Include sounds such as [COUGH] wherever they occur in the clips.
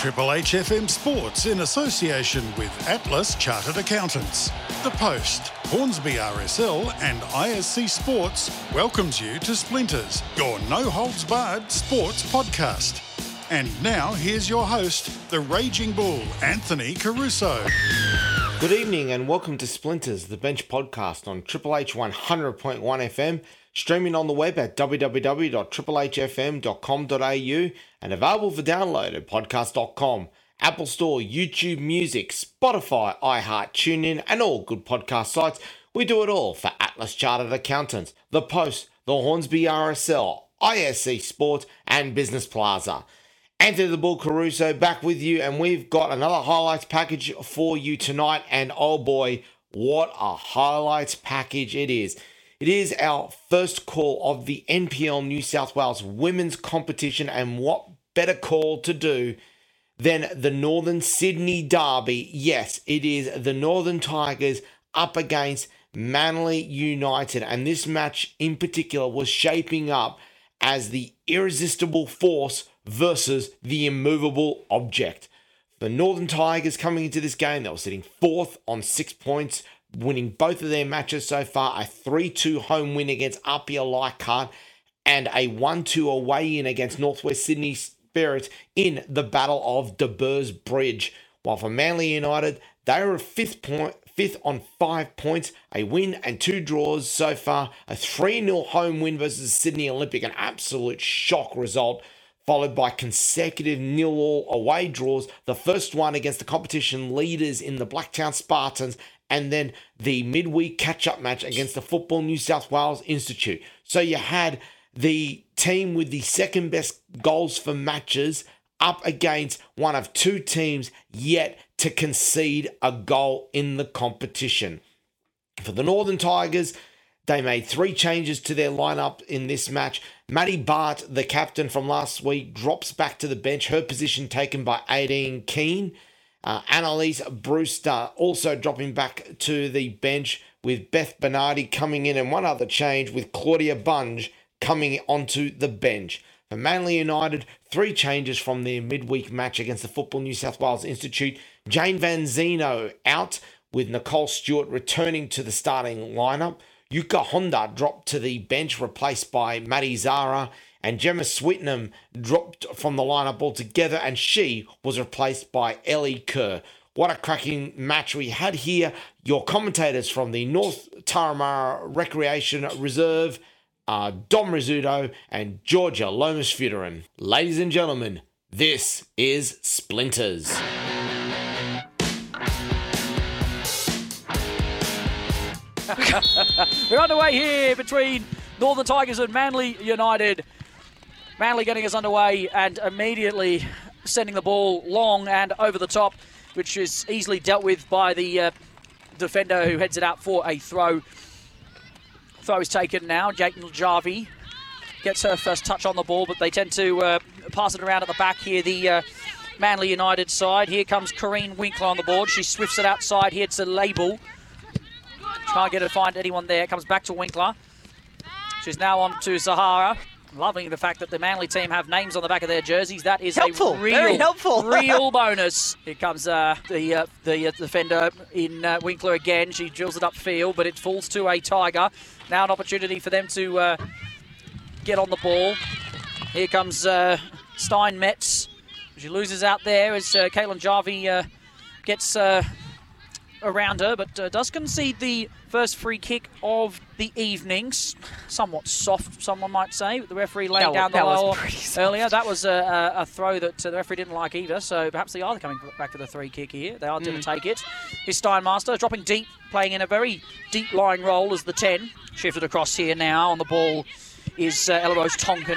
Triple HFM Sports in association with Atlas Chartered Accountants. The Post, Hornsby RSL, and ISC Sports welcomes you to Splinters, your no holds barred sports podcast. And now here's your host, the Raging Bull, Anthony Caruso. Good evening and welcome to Splinters, the bench podcast on Triple H 100.1 FM, streaming on the web at www.triplehfm.com.au and available for download at podcast.com, Apple Store, YouTube Music, Spotify, iHeart, TuneIn, and all good podcast sites. We do it all for Atlas Chartered Accountants, The Post, the Hornsby RSL, ISC Sport, and Business Plaza. Anthony the Bull Caruso back with you, and we've got another highlights package for you tonight. And oh boy, what a highlights package it is! It is our first call of the NPL New South Wales women's competition, and what better call to do than the Northern Sydney Derby? Yes, it is the Northern Tigers up against Manly United, and this match in particular was shaping up as the irresistible force versus the immovable object. The Northern Tigers coming into this game, they were sitting fourth on six points, winning both of their matches so far. A 3 2 home win against Apia Leichhardt and a 1 2 away in against Northwest Sydney Spirit in the Battle of De Burghs Bridge. While for Manly United, they are fifth point, fifth on five points, a win and two draws so far. A 3 0 home win versus Sydney Olympic, an absolute shock result followed by consecutive nil-all away draws. The first one against the competition leaders in the Blacktown Spartans, and then the midweek catch-up match against the Football New South Wales Institute. So you had the team with the second best goals for matches up against one of two teams yet to concede a goal in the competition. For the Northern Tigers, they made three changes to their lineup in this match. Maddie Bart, the captain from last week, drops back to the bench, her position taken by Aideen Keane. Uh, Annalise Brewster also dropping back to the bench with Beth Bernardi coming in, and one other change with Claudia Bunge coming onto the bench. For Manly United, three changes from their midweek match against the Football New South Wales Institute. Jane Van Zeno out, with Nicole Stewart returning to the starting lineup. Yuka Honda dropped to the bench, replaced by Maddie Zara, and Gemma Switnam dropped from the lineup altogether, and she was replaced by Ellie Kerr. What a cracking match we had here. Your commentators from the North Turramurra Recreation Reserve are Dom Rizzuto and Georgia Lomas Futerin. Ladies and gentlemen, this is Splinters. We're underway here between Northern Tigers and Manly United. Manly getting us underway and immediately sending the ball long and over the top, which is easily dealt with by the uh, defender who heads it out for a throw. Throw is taken now. Jake Jarvi gets her first touch on the ball, but they tend to uh, pass it around at the back here. The uh, Manly United side. Here comes Corrine Winkler on the board. She swifts it outside here to Label. Can't get to find anyone there. Comes back to Winkler. She's now on to Sahara. Loving the fact that the Manly team have names on the back of their jerseys. That is helpful. a real, Very helpful. [LAUGHS] real bonus. Here comes uh, the uh, the uh, defender in uh, Winkler again. She drills it upfield, but it falls to a Tiger. Now an opportunity for them to uh, get on the ball. Here comes uh, Steinmetz. She loses out there as uh, Caitlin Jarvie gets around her, but uh, does concede the first free kick of the evenings. Somewhat soft, someone might say. The referee laid That down wa- the law earlier. That was a, a, a throw that uh, the referee didn't like either. So perhaps they are coming back to the three kick here. They are going Mm. to take it. Here's Steinmaster dropping deep, playing in a very deep lying role as the 10. Shifted across here now on the ball is uh, Ella Rose Tonkin.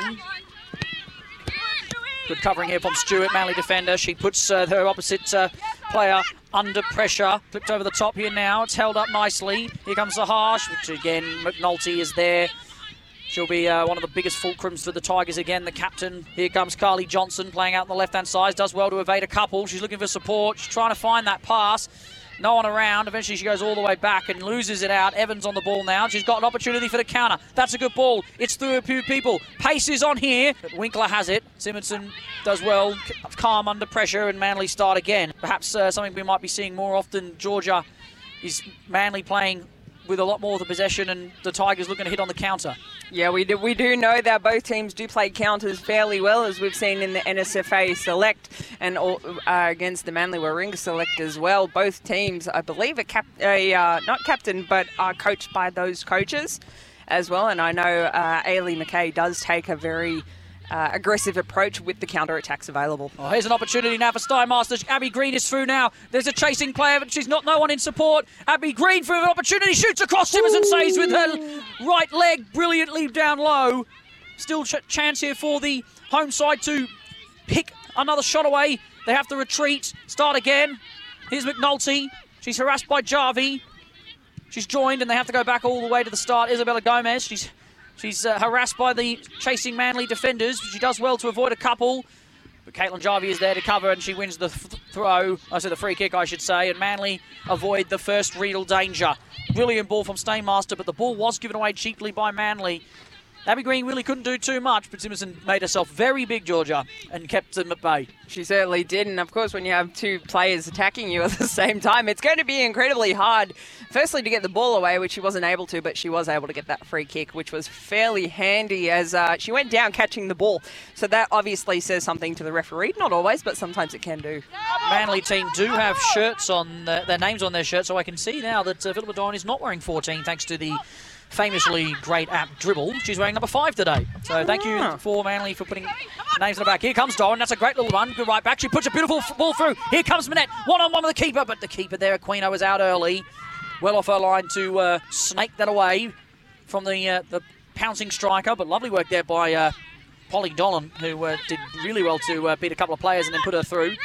Good covering here from Stewart, Manly defender. She puts uh, her opposite uh, player under pressure. Flipped over the top here now. It's held up nicely. Here comes the Harsh, which again, McNulty is there. She'll be uh, one of the biggest fulcrums for the Tigers again, the captain. Here comes Carly Johnson playing out on the left hand side. Does well to evade a couple. She's looking for support. She's trying to find that pass. No one around. Eventually, she goes all the way back and loses it out. Evans on the ball now. She's got an opportunity for the counter. That's a good ball. It's through a few people. Pace is on here. But Winkler has it. Simonson does well, calm under pressure, and Manly start again. Perhaps uh, something we might be seeing more often. Georgia is Manly playing with a lot more of the possession, and the Tigers looking to hit on the counter. Yeah, we do, we do know that both teams do play counters fairly well, as we've seen in the NSFA Select and all, uh, against the Manly Warringah Select as well. Both teams, I believe, are cap- uh, not captain, but are coached by those coaches as well. And I know uh, Ailey McKay does take a very uh, aggressive approach with the counter attacks available. Oh, here's an opportunity now for Steinmaster. Abby Green is through now. There's a chasing player, but she's not no one in support. Abby Green for an opportunity shoots across Simmons and saves with her right leg brilliantly down low. Still ch- chance here for the home side to pick another shot away. They have to retreat, start again. Here's McNulty. She's harassed by Jarvie. She's joined, and they have to go back all the way to the start. Isabella Gomez. She's She's uh, harassed by the chasing Manly defenders. She does well to avoid a couple. But Caitlin Jarvie is there to cover and she wins the th- throw. I said the free kick, I should say. And Manly avoid the first real danger. Brilliant ball from Stainmaster, but the ball was given away cheaply by Manly. Abby Green really couldn't do too much, but Simonson made herself very big, Georgia, and kept them at bay. She certainly did, and of course, when you have two players attacking you [LAUGHS] at the same time, it's going to be incredibly hard. Firstly, to get the ball away, which she wasn't able to, but she was able to get that free kick, which was fairly handy as uh, she went down catching the ball. So that obviously says something to the referee. Not always, but sometimes it can do. Manly team do have shirts on the, their names on their shirts, so I can see now that uh, Philippa Doyne is not wearing 14 thanks to the famously great app Dribl. She's wearing number five today. So thank you Ah. for Manly for putting names in the back. Here comes Doran. That's a great little run. Good right back. She puts a beautiful ball through. Here comes Manette. One on one with the keeper, but the keeper there, Aquino, was out early. Well off her line to uh, snake that away from the uh, the pouncing striker. But lovely work there by uh, Polly Doran, who uh, did really well to uh, beat a couple of players and then put her through.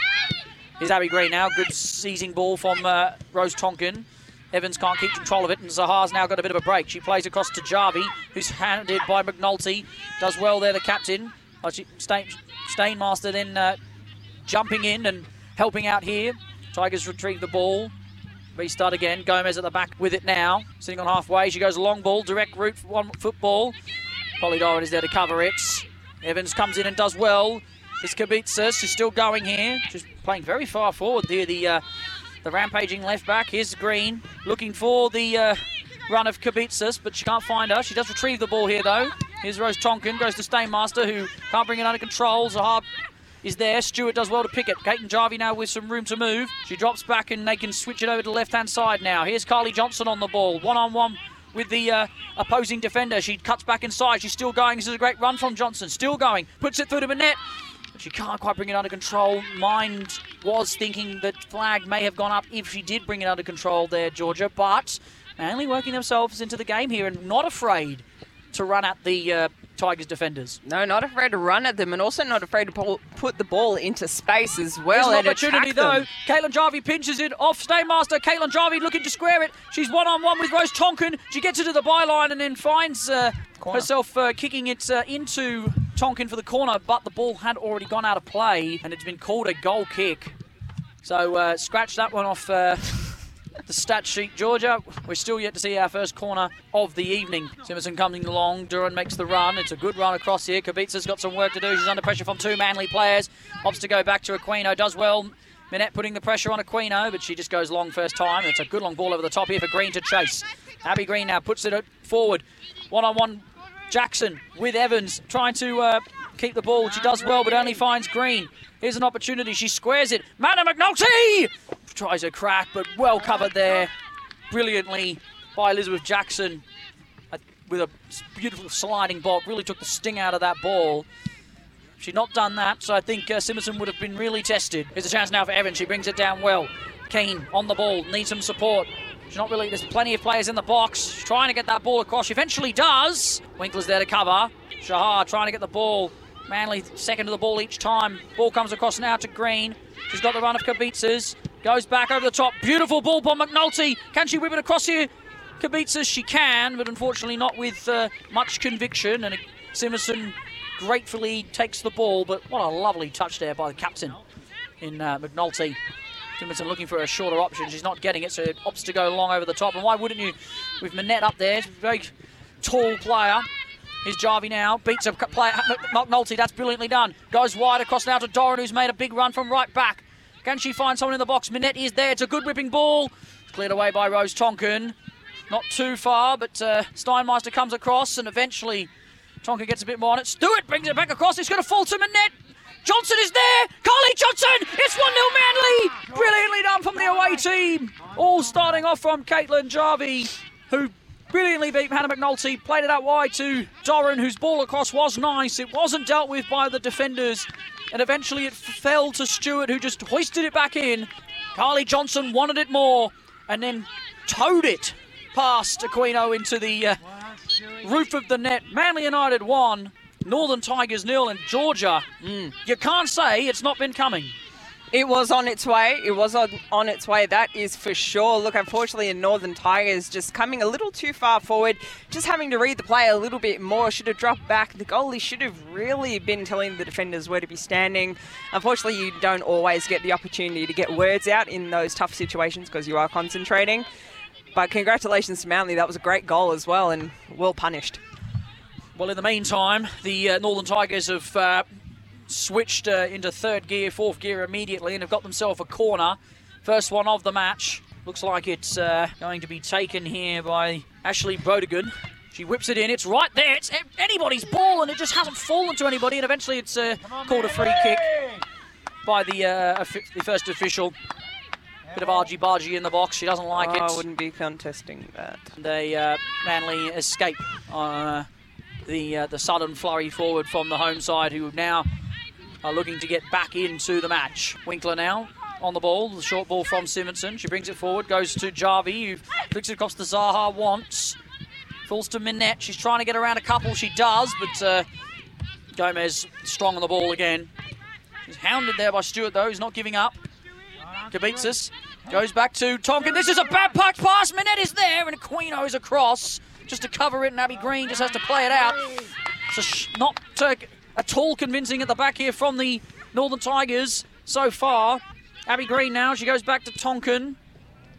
Here's Abby Green now. Good seizing ball from uh, Rose Tonkin. Evans can't keep control of it, and Zahar's now got a bit of a break. She plays across to Jarvie, who's handed by McNulty. Does well there, the captain. Oh, she, Stain, Stainmaster then uh, jumping in and helping out here. Tigers retrieve the ball. Restart again. Gomez at the back with it now. Sitting on halfway. She goes long ball, direct route, for one football. Polly Doran is there to cover it. Evans comes in and does well. It's Kibitsa. She's still going here. She's playing very far forward there. The uh, the rampaging left back. is Green looking for the uh, run of Kibitsas, but she can't find her. She does retrieve the ball here though. Here's Rose Tonkin. Goes to Stainmaster, who can't bring it under control. Zahar is there. Stewart does well to pick it. Caitlin Jarvie now with some room to move. She drops back and they can switch it over to the left hand side now. Here's Carly Johnson on the ball. One on one with the uh, opposing defender. She cuts back inside. She's still going. This is a great run from Johnson. Still going. Puts it through to Manette. She can't quite bring it under control. Mind was thinking that flag may have gone up if she did bring it under control there, Georgia. But Manly working themselves into the game here and not afraid to run at the uh, Tigers defenders. No, not afraid to run at them, and also not afraid to pull, put the ball into space as well. There's an and opportunity attack though. them. Caitlin Jarvie pinches it off Stainmaster. Caitlin Jarvie looking to square it. She's one on one with Rose Tonkin. She gets it to the byline and then finds uh, herself uh, kicking it uh, into Tonkin for the corner, but the ball had already gone out of play and it's been called a goal kick. So uh, scratch that one off. The stat sheet, Georgia. We're still yet to see our first corner of the evening. Simonson coming along. Duran makes the run. It's a good run across here. Kabitsa's got some work to do. She's under pressure from two manly players. Opts to go back to Aquino. Does well. Minette putting the pressure on Aquino, but she just goes long first time. It's a good long ball over the top here for Green to chase. Abby Green now puts it forward. One on one. Jackson with Evans trying to uh, keep the ball. She does well, but only finds Green. Here's an opportunity. She squares it. Hannah McNulty tries a crack, but well covered there brilliantly by Elizabeth Jackson with a beautiful sliding block. Really took the sting out of that ball. She'd not done that, so I think uh, Simonson would have been really tested. Here's a chance now for Evans. She brings it down well. Keane on the ball, needs some support. She's not really. There's plenty of players in the box. She's trying to get that ball across. She eventually does. Winkler's there to cover. Shahar trying to get the ball. Manly second to the ball each time. Ball comes across now to Green. She's got the run of Kabitzas. Goes back over the top. Beautiful ball by McNulty. Can she whip it across here? Kabitzas, she can, but unfortunately not with uh, much conviction. And Simonson gratefully takes the ball, but what a lovely touch there by the captain in uh, McNulty. Simonson looking for a shorter option. She's not getting it, so opts to go long over the top. And why wouldn't you? With Manette up there, very tall player. Here's Jarvie now, beats a player, McNulty, that's brilliantly done. Goes wide across now to Doran, who's made a big run from right back. Can she find someone in the box? Minette is there, it's a good whipping ball. Cleared away by Rose Tonkin. Not too far, but uh, Steinmeister comes across and eventually Tonkin gets a bit more on it. Stewart brings it back across, it's going to fall to Minette. Johnson is there. Carly Johnson. It's 1 0 Manly. Brilliantly done from the away team. All starting off from Caitlin Jarvie, who brilliantly beat Hannah McNulty. Played it out wide to Doran, whose ball across was nice. It wasn't dealt with by the defenders. And eventually it fell to Stewart, who just hoisted it back in. Carly Johnson wanted it more and then towed it past Aquino into the uh, roof of the net. Manly United won. Northern Tigers nil, and Georgia, mm, you can't say it's not been coming. It was on its way. It was on, on its way. That is for sure. Look, unfortunately, in Northern Tigers just coming a little too far forward, just having to read the play a little bit more. Should have dropped back. The goalie should have really been telling the defenders where to be standing. Unfortunately, you don't always get the opportunity to get words out in those tough situations because you are concentrating. But congratulations to Manly. That was a great goal as well and well punished. Well, in the meantime, the uh, Northern Tigers have uh, switched uh, into third gear, fourth gear immediately, and have got themselves a corner. First one of the match. Looks like it's uh, going to be taken here by Ashley Brodigan. She whips it in. It's right there. It's anybody's ball, and it just hasn't fallen to anybody. And eventually, it's uh, called a free kick by the, uh, the first official. Bit of argy bargy in the box. She doesn't like oh, it. I wouldn't be contesting that. They Manly escape the uh, the sudden flurry forward from the home side, who have now are looking to get back into the match. Winkler now on the ball, the short ball from Simonson. She brings it forward, goes to Jarvie, who flicks it across the Zaha once. Falls to Minette. She's trying to get around a couple. She does, but uh, Gomez strong on the ball again. She's hounded there by Stewart, though. He's not giving up. Kabitsas goes back to Tonkin. This is a bad puck pass. Minette is there, and Aquino's across just to cover it, and Abby Green just has to play it out. So not uh, at all convincing at the back here from the Northern Tigers so far. Abby Green now, she goes back to Tonkin,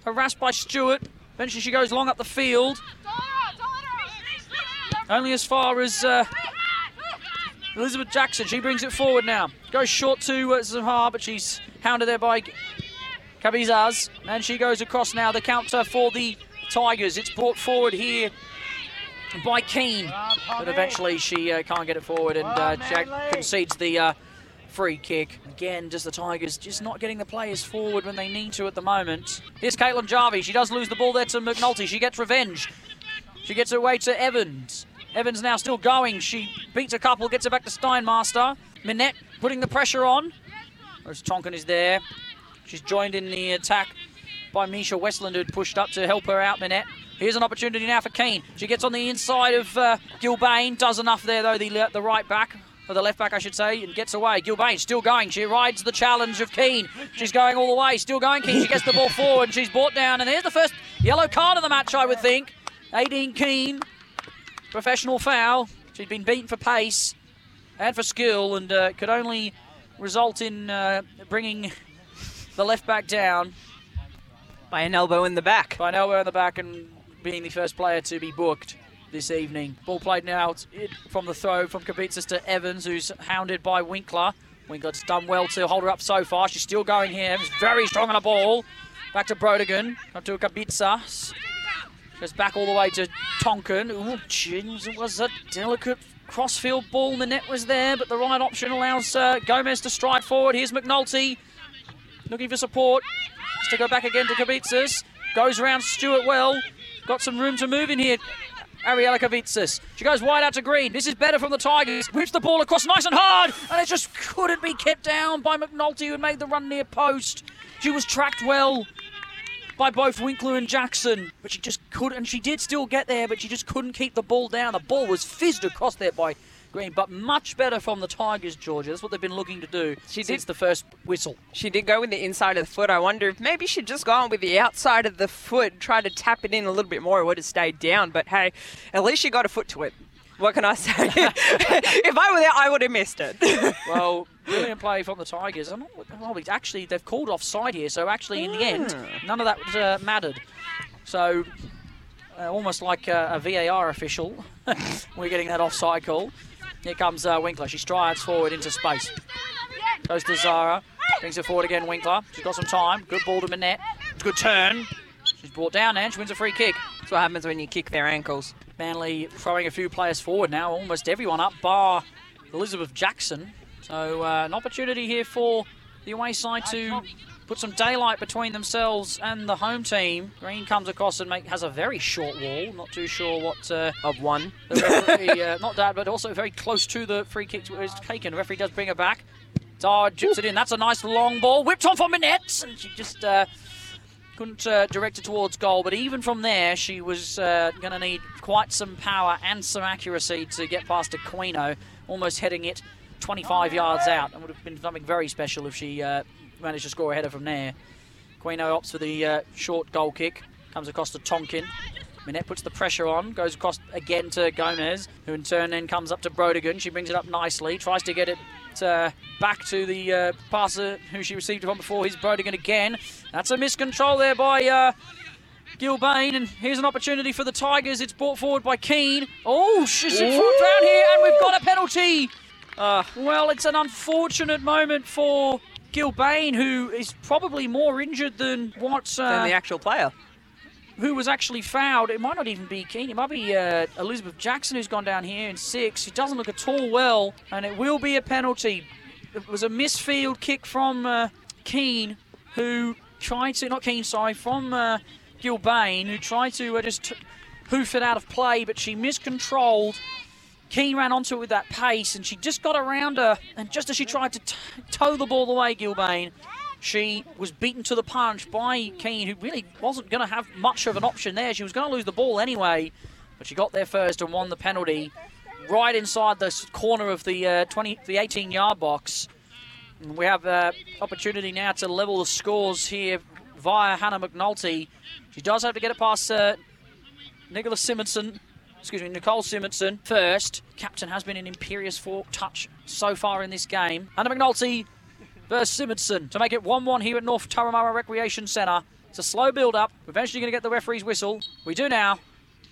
harassed by Stewart. Eventually she goes long up the field. Only as far as uh, Elizabeth Jackson. She brings it forward now. Goes short to uh, Zahar, but she's hounded there by Cabizaz. And she goes across now. The counter for the Tigers. It's brought forward here by Keane. But eventually she uh, can't get it forward and uh, Jack concedes the uh, free kick. Again, just the Tigers just not getting the players forward when they need to at the moment. Here's Caitlin Jarvie. She does lose the ball there to McNulty. She gets revenge. She gets her way to Evans. Evans now still going. She beats a couple, gets it back to Steinmaster. Minette putting the pressure on. Whereas Tonkin is there. She's joined in the attack by Misha Westland, who'd pushed up to help her out, Minette. Here's an opportunity now for Keane. She gets on the inside of uh, Gilbane. Does enough there, though, the, the right back. Or the left back, I should say, and gets away. Gilbane still going. She rides the challenge of Keane. She's going all the way. Still going, Keane. She gets the ball forward. She's brought down. And there's the first yellow card of the match, I would think. Aideen Keane. Professional foul. She'd been beaten for pace and for skill and uh, could only result in uh, bringing the left back down. By an elbow in the back. By an elbow in the back and being the first player to be booked this evening. Ball played now from the throw from Kavitsas to Evans, who's hounded by Winkler. Winkler's done well to hold her up so far. She's still going here. She's very strong on the ball. Back to Brodigan. Up to Kabitsas. Goes back all the way to Tonkin. Ooh, it was a delicate crossfield ball. The net was there, but the right option allows uh, Gomez to stride forward. Here's McNulty looking for support. Has to go back again to Kabitsas. Goes around Stewart well. Got some room to move in here. Ariella Kavitsas. She goes wide out to Green. This is better from the Tigers. Whips the ball across nice and hard. And it just couldn't be kept down by McNulty, who had made the run near post. She was tracked well by both Winkler and Jackson, but she just couldn't. And she did still get there, but she just couldn't keep the ball down. The ball was fizzed across there by Green, but much better from the Tigers, Georgia. That's what they've been looking to do she since did, the first whistle. She did go with the inside of the foot. I wonder if maybe she'd just gone with the outside of the foot, try to tap it in a little bit more. It would have stayed down, but hey, at least she got a foot to it. What can I say? [LAUGHS] if I were there, I would have missed it. [LAUGHS] Well, brilliant play from the Tigers. I'm not, it's actually, they've called offside here, so actually, in the end, none of that uh, mattered. So, uh, almost like a, a VAR official, [LAUGHS] we're getting that offside call. Here comes uh, Winkler. She strides forward into space. Goes to Zara. Brings it forward again, Winkler. She's got some time. Good ball to Manette. Good turn. She's brought down and she wins a free kick. That's what happens when you kick their ankles. Manly throwing a few players forward now, almost everyone up, bar Elizabeth Jackson. So uh, an opportunity here for the away side to put some daylight between themselves and the home team. Green comes across and make, has a very short wall. Not too sure what uh, Of one. referee, uh, [LAUGHS] not that, but also very close to the free kick was taken. The referee does bring it back. Dar jips it in. That's a nice long ball. Whipped on for Minette, and she just uh, couldn't uh, direct it towards goal. But even from there, she was uh, going to need quite some power and some accuracy to get past Aquino, almost heading it 25 yards out. It would have been something very special if she uh, managed to score a header from there. Aquino opts for the uh, short goal kick, comes across to Tonkin. Minette puts the pressure on, goes across again to Gomez, who in turn then comes up to Brodigan. She brings it up nicely, tries to get it uh, back to the uh, passer who she received it from before. He's Brodigan again. That's a miscontrol there by uh, Gilbane, and here's an opportunity for the Tigers. It's brought forward by Keane. Oh, she's in front down here, and we've got a penalty. Uh, well, it's an unfortunate moment for Gilbane, who is probably more injured than what uh, Than the actual player. who was actually fouled. It might not even be Keane. It might be uh, Elizabeth Jackson who's gone down here in six. She doesn't look at all well, and it will be a penalty. It was a misfield kick from uh, Keane, who tried to not Keane, sorry, from uh, Gilbane, who tried to uh, just t- hoof it out of play, but she miscontrolled. Keane ran onto it with that pace, and she just got around her. And just as she tried to tow the ball away, Gilbane, she was beaten to the punch by Keane, who really wasn't going to have much of an option there. She was going to lose the ball anyway, but she got there first and won the penalty right inside the corner of the uh, 20, the 18-yard box. And we have uh, opportunity now to level the scores here via Hannah McNulty. She does have to get it past uh, Nicola Simonson. Excuse me, Nicole Simonson first. Captain has been an imperious for touch so far in this game. Hannah McNulty versus Simonson to make it 1 1 here at North Turramurra Recreation Centre. It's a slow build up. We're eventually going to get the referee's whistle. We do now.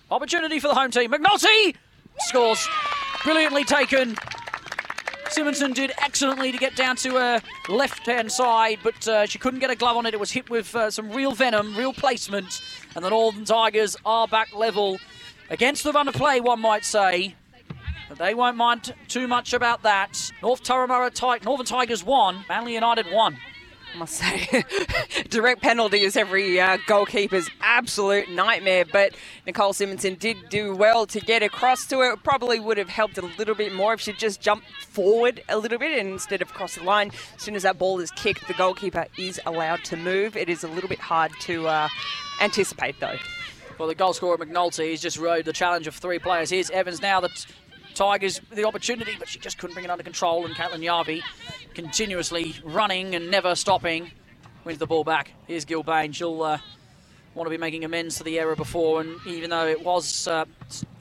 Opportunity for the home team. McNulty scores. Brilliantly taken. Simonson did excellently to get down to her left hand side, but uh, she couldn't get a glove on it. It was hit with uh, some real venom, real placement, and the Northern Tigers are back level against the run of play, one might say. But they won't mind too much about that. North Turramurra Ti- Northern Tigers won, Manly United won. I must say, [LAUGHS] direct penalty is every uh, goalkeeper's absolute nightmare. But Nicole Simonson did do well to get across to it. Probably would have helped a little bit more if she just jumped forward a little bit instead of across the line. As soon as that ball is kicked, the goalkeeper is allowed to move. It is a little bit hard to uh, anticipate, though. Well, the goal scorer McNulty has just rode the challenge of three players. Here's Evans now. The Tigers the opportunity, but she just couldn't bring it under control. And Caitlin Yarvi continuously running and never stopping wins the ball back. Here's Gilbane. She'll uh, want to be making amends for the error before, and even though it was, uh,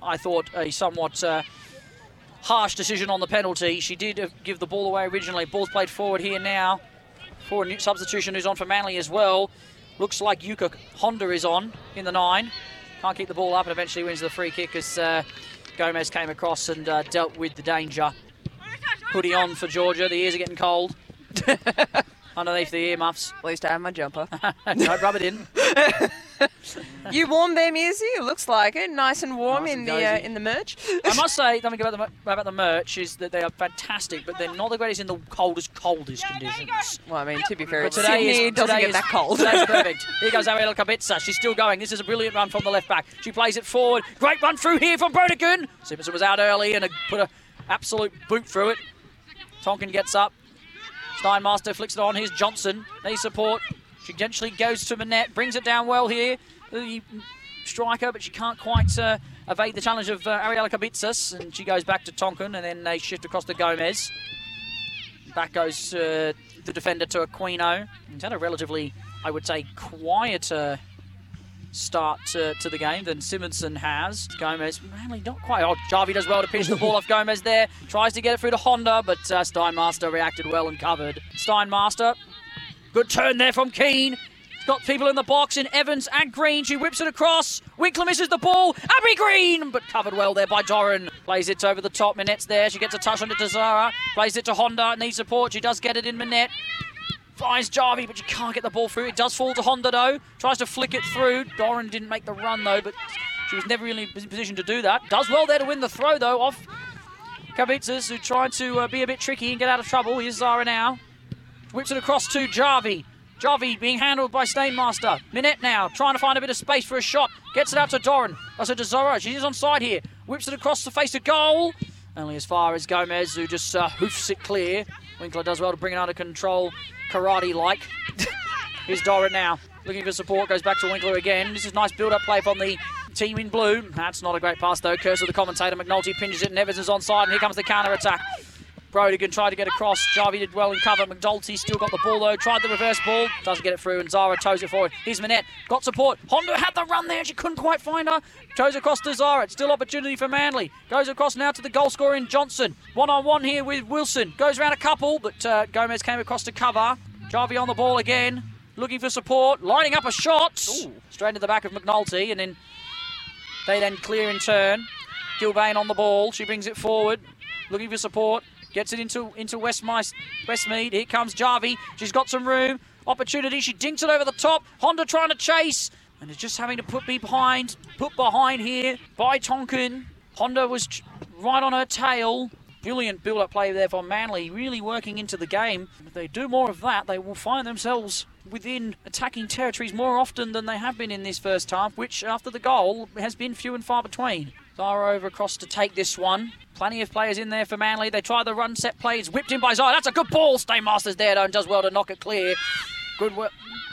I thought, a somewhat uh, harsh decision on the penalty, she did uh, give the ball away originally. Ball's played forward here now for a new substitution who's on for Manly as well. Looks like Yuka Honda is on in the nine. Can't keep the ball up and eventually wins the free kick as uh, Gomez came across and uh, dealt with the danger. Hoodie on for Georgia. The ears are getting cold. [LAUGHS] Underneath the earmuffs. At least I have my jumper. [LAUGHS] Don't rub it in. [LAUGHS] [LAUGHS] you warm there, Mizzy? It looks like it. Nice and warm Nice in and the uh, in the merch. I must say something about the mer- about the merch is that they are fantastic, but they're not the greatest in the coldest, coldest conditions. Well, I mean, to be fair, But Sydney today is, doesn't today get is, that cold. Today's [LAUGHS] perfect. Here goes Ariel Kabitsa. She's still going. This is a brilliant run from the left back. She plays it forward. Great run through here from Brodigan. Simpson was out early and a, put a absolute boot through it. Tonkin gets up. Steinmaster flicks it on. Here's Johnson. Knee support. She gently goes to Manette. Brings it down well here. The striker, but she can't quite uh, evade the challenge of uh, Ariela Kabitsas. And she goes back to Tonkin, and then they shift across to Gomez. Back goes uh, the defender to Aquino. He's had a relatively, I would say, quieter start to, to the game than Simonson has. Gomez, mainly not quite. Oh, Jarvie does well to pinch the ball [LAUGHS] off Gomez there. Tries to get it through to Honda, but uh, Steinmaster reacted well and covered. Steinmaster, good turn there from Keane. Got people in the box in Evans and Green. She whips it across. Winkler misses the ball. Abby Green, but covered well there by Doran. Plays it over the top. Minette's there. She gets a touch on it to Zara. Plays it to Honda. Needs support. She does get it in Minette. Finds Jarvie, but she can't get the ball through. It does fall to Honda though. Tries to flick it through. Doran didn't make the run though, but she was never really in position to do that. Does well there to win the throw though off Kabitzas, who tried to uh, be a bit tricky and get out of trouble. Here's Zara now. Whips it across to Jarvie. Jarvie being handled by Stainmaster. Minette now trying to find a bit of space for a shot. Gets it out to Doran. That's it to Zora. She's on side here. Whips it across the face of goal. Only as far as Gomez, who just uh, hoofs it clear. Winkler does well to bring it under control, karate like. [LAUGHS] Here's Doran now. Looking for support. Goes back to Winkler again. This is nice build up play from the team in blue. That's not a great pass though. Curse of the commentator. McNulty pinches it and Evans is on side. And here comes the counter attack. Brodigan tried to get across. Jarvie did well in cover. McNulty still got the ball though. Tried the reverse ball. Doesn't get it through. And Zara toes it forward. Here's Manette. Got support. Honda had the run there. She couldn't quite find her. Toes across to Zara. It's still opportunity for Manly. Goes across now to the goal scorer in Johnson. One on one here with Wilson. Goes around a couple, but uh, Gomez came across to cover. Jarvie on the ball again. Looking for support. Lining up a shot. Ooh. Straight into the back of McNulty. And then they then clear in turn. Gilbane on the ball. She brings it forward. Looking for support. Gets it into into Westmead. Here comes Jarvie. She's got some room. Opportunity. She dinks it over the top. Honda trying to chase. And is just having to put me behind. Put behind here by Tonkin. Honda was right on her tail. Brilliant build-up play there from Manly, really working into the game. If they do more of that, they will find themselves within attacking territories more often than they have been in this first half, which after the goal has been few and far between. Zara over across to take this one. Plenty of players in there for Manly. They try the run set plays, whipped in by Zara. That's a good ball. Stainmaster's there though and does well to knock it clear. Good work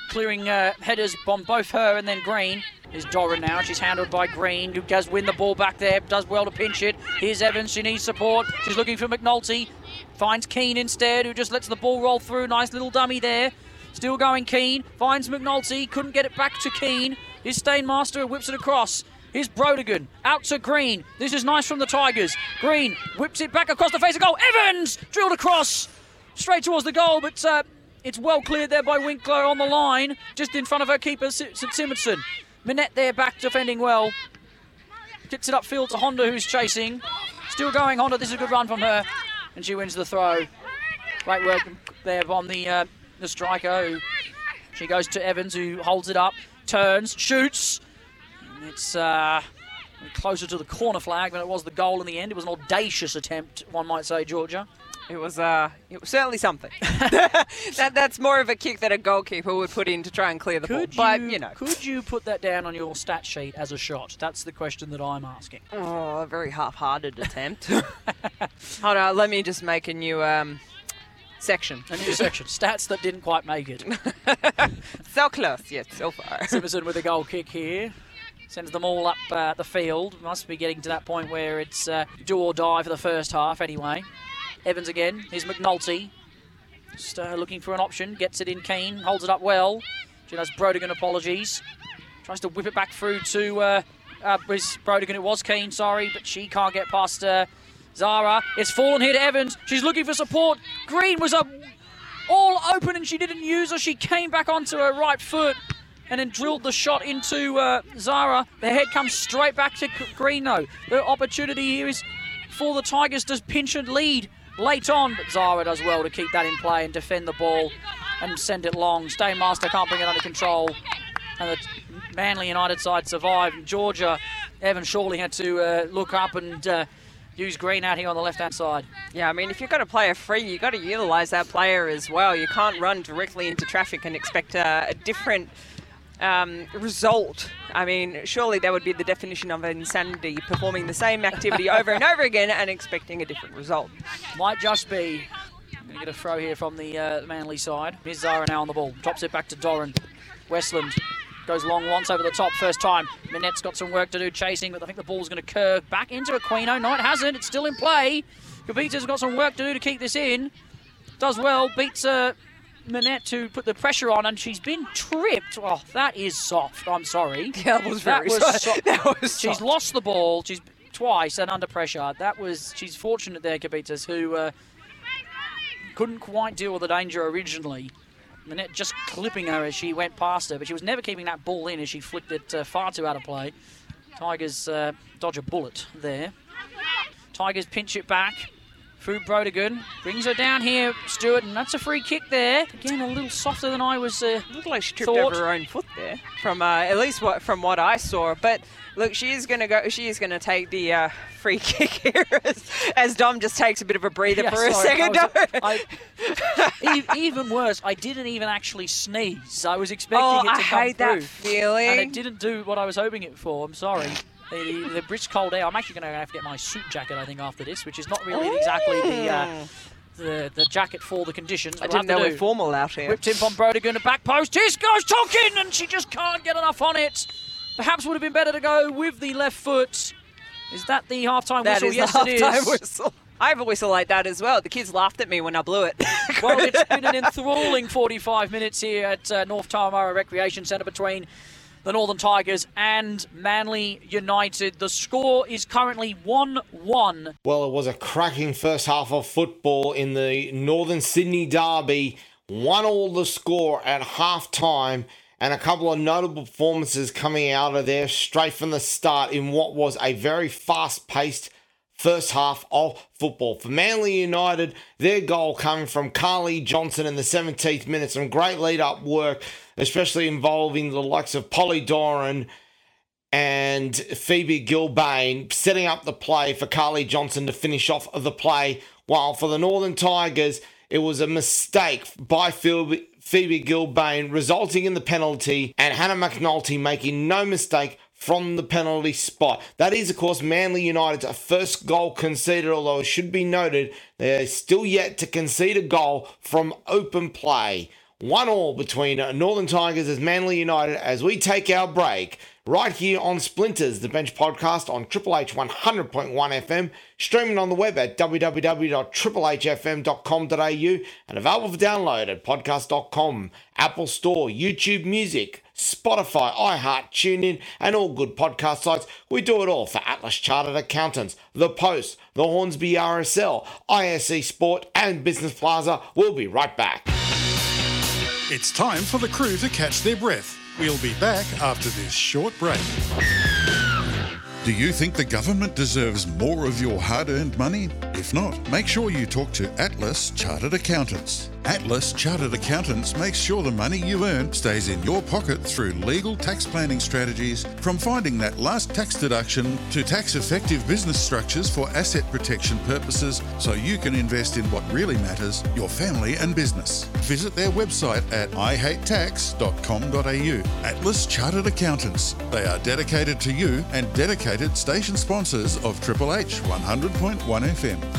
clearing uh, headers on both her and then Green. Is Dora now. She's handled by Green, who does win the ball back there, does well to pinch it. Here's Evans. She needs support. She's looking for McNulty. Finds Keane instead, who just lets the ball roll through. Nice little dummy there. Still going Keane. Finds McNulty. Couldn't get it back to Keane. Here's Stainmaster whips it across. Here's Brodigan out to Green. This is nice from the Tigers. Green whips it back across the face of goal. Evans drilled across straight towards the goal, but uh, it's well cleared there by Winkler on the line, just in front of her keeper, St. Simonson. Minette there back defending well. Gets it upfield to Honda, who's chasing. Still going, Honda. This is a good run from her. And she wins the throw. Great work there on the, uh, the striker. Who, she goes to Evans, who holds it up, turns, shoots. And it's uh, closer to the corner flag than it was the goal in the end. It was an audacious attempt, one might say, Georgia. It was uh, it was certainly something. [LAUGHS] that that's more of a kick that a goalkeeper would put in to try and clear the could ball. You, but you know, could you put that down on your stat sheet as a shot? That's the question that I'm asking. Oh, a very half-hearted attempt. [LAUGHS] Hold on, let me just make a new um, section. A new section. Stats that didn't quite make it. [LAUGHS] so close, yet so far. [LAUGHS] Simpson with a goal kick here. Sends them all up uh, the field. Must be getting to that point where it's uh, do or die for the first half anyway. Evans again. Here's McNulty. Just uh, looking for an option. Gets it in Keane. Holds it up well. She does Brodigan apologies. Tries to whip it back through to uh, uh, Brodigan. It was Keane, sorry, but she can't get past uh, Zara. It's fallen here to Evans. She's looking for support. Green was up all open and she didn't use her. She came back onto her right foot and then drilled the shot into uh, Zara. The head comes straight back to Green though. The opportunity here is for the Tigers to pinch and lead late on, but Zara does well to keep that in play and defend the ball and send it long. Stainmaster can't bring it under control. And the Manly United side survived. Georgia, Evans surely had to uh, look up and uh, use Green out here on the left-hand side. Yeah, I mean, if you've got a player free, you've got to utilise that player as well. You can't run directly into traffic and expect a, a different um, result. I mean, surely that would be the definition of insanity, performing the same activity over and over again and expecting a different result. Might just be. I'm going to get a throw here from the uh, Manly side. Here's Zara now on the ball. Drops it back to Doran. Westland goes long once over the top first time. Minette's got some work to do chasing, but I think the ball's going to curve back into Aquino. No, it hasn't. It's still in play. Kavita's got some work to do to keep this in. Does well. Beats uh, Manette to put the pressure on, and she's been tripped. Oh, that is soft. I'm sorry. [LAUGHS] Yeah, that was very was soft. [LAUGHS] That was She's soft. lost the ball. She's twice and under pressure. That was. She's fortunate there, Kabitas, who uh, couldn't quite deal with the danger originally. Manette just clipping her as she went past her, but she was never keeping that ball in as she flicked it uh, far too out of play. Tigers uh, dodge a bullet there. Tigers pinch it back. Fu Brodigan brings her down here, Stewart, and that's a free kick there. Again, a little softer than I was. Uh, Looked like she tripped Thought- over her own foot there, from uh, at least what from what I saw. But look, she is going to go. She is going to take the uh, free kick here [LAUGHS] as, as Dom just takes a bit of a breather Yeah, for a second. [LAUGHS] I was- I- even worse, I didn't even actually sneeze. I was expecting oh, it to I come hate through, that feeling. and it didn't do what I was hoping it for. I'm sorry. The, the, British cold air. I'm actually going to have to get my suit jacket. I think after this, which is not really exactly the uh, the, the jacket for the conditions. I we'll didn't know we're formal out here. Whipped in from Brodigan, a back post. Here goes Tonkin, and she just can't get enough on it. Perhaps would have been better to go with the left foot. Is that the halftime That whistle? is yes, the it halftime is. whistle. I have a whistle like that as well. The kids laughed at me when I blew it. [LAUGHS] Well, it's been an enthralling 45 minutes here at uh, North Turramurra Recreation Centre between the Northern Tigers and Manly United. The score is currently 1 1. Well, it was a cracking first half of football in the Northern Sydney Derby. One all the score at half time, and a couple of notable performances coming out of there straight from the start in what was a very fast paced first half of football. For Manly United, their goal coming from Carly Johnson in the 17th minute. Some great lead up work, especially involving the likes of Polly Doran and Phoebe Gilbane setting up the play for Carly Johnson to finish off the play. While for the Northern Tigers, it was a mistake by Phoebe, Phoebe Gilbane, resulting in the penalty, and Hannah McNulty making no mistake from the penalty spot. That is, of course, Manly United's first goal conceded, although it should be noted they're still yet to concede a goal from open play. One all between Northern Tigers as Manly United as we take our break right here on Splinters, the Bench podcast on Triple H 100.1 FM, streaming on the web at www.triplehfm.com.au and available for download at podcast.com, Apple Store, YouTube Music, Spotify, iHeart, TuneIn, and all good podcast sites. We do it all for Atlas Chartered Accountants, The Post, the Hornsby RSL, ISC Sport, and Business Plaza. We'll be right back. It's time for the crew to catch their breath. We'll be back after this short break. Do you think the government deserves more of your hard earned money? If not, make sure you talk to Atlas Chartered Accountants. Atlas Chartered Accountants makes sure the money you earn stays in your pocket through legal tax planning strategies, from finding that last tax deduction to tax effective business structures for asset protection purposes so you can invest in what really matters your family and business. Visit their website at ihatetax.com.au. Atlas Chartered Accountants. They are dedicated to you and dedicated station sponsors of Triple H 100.1 FM.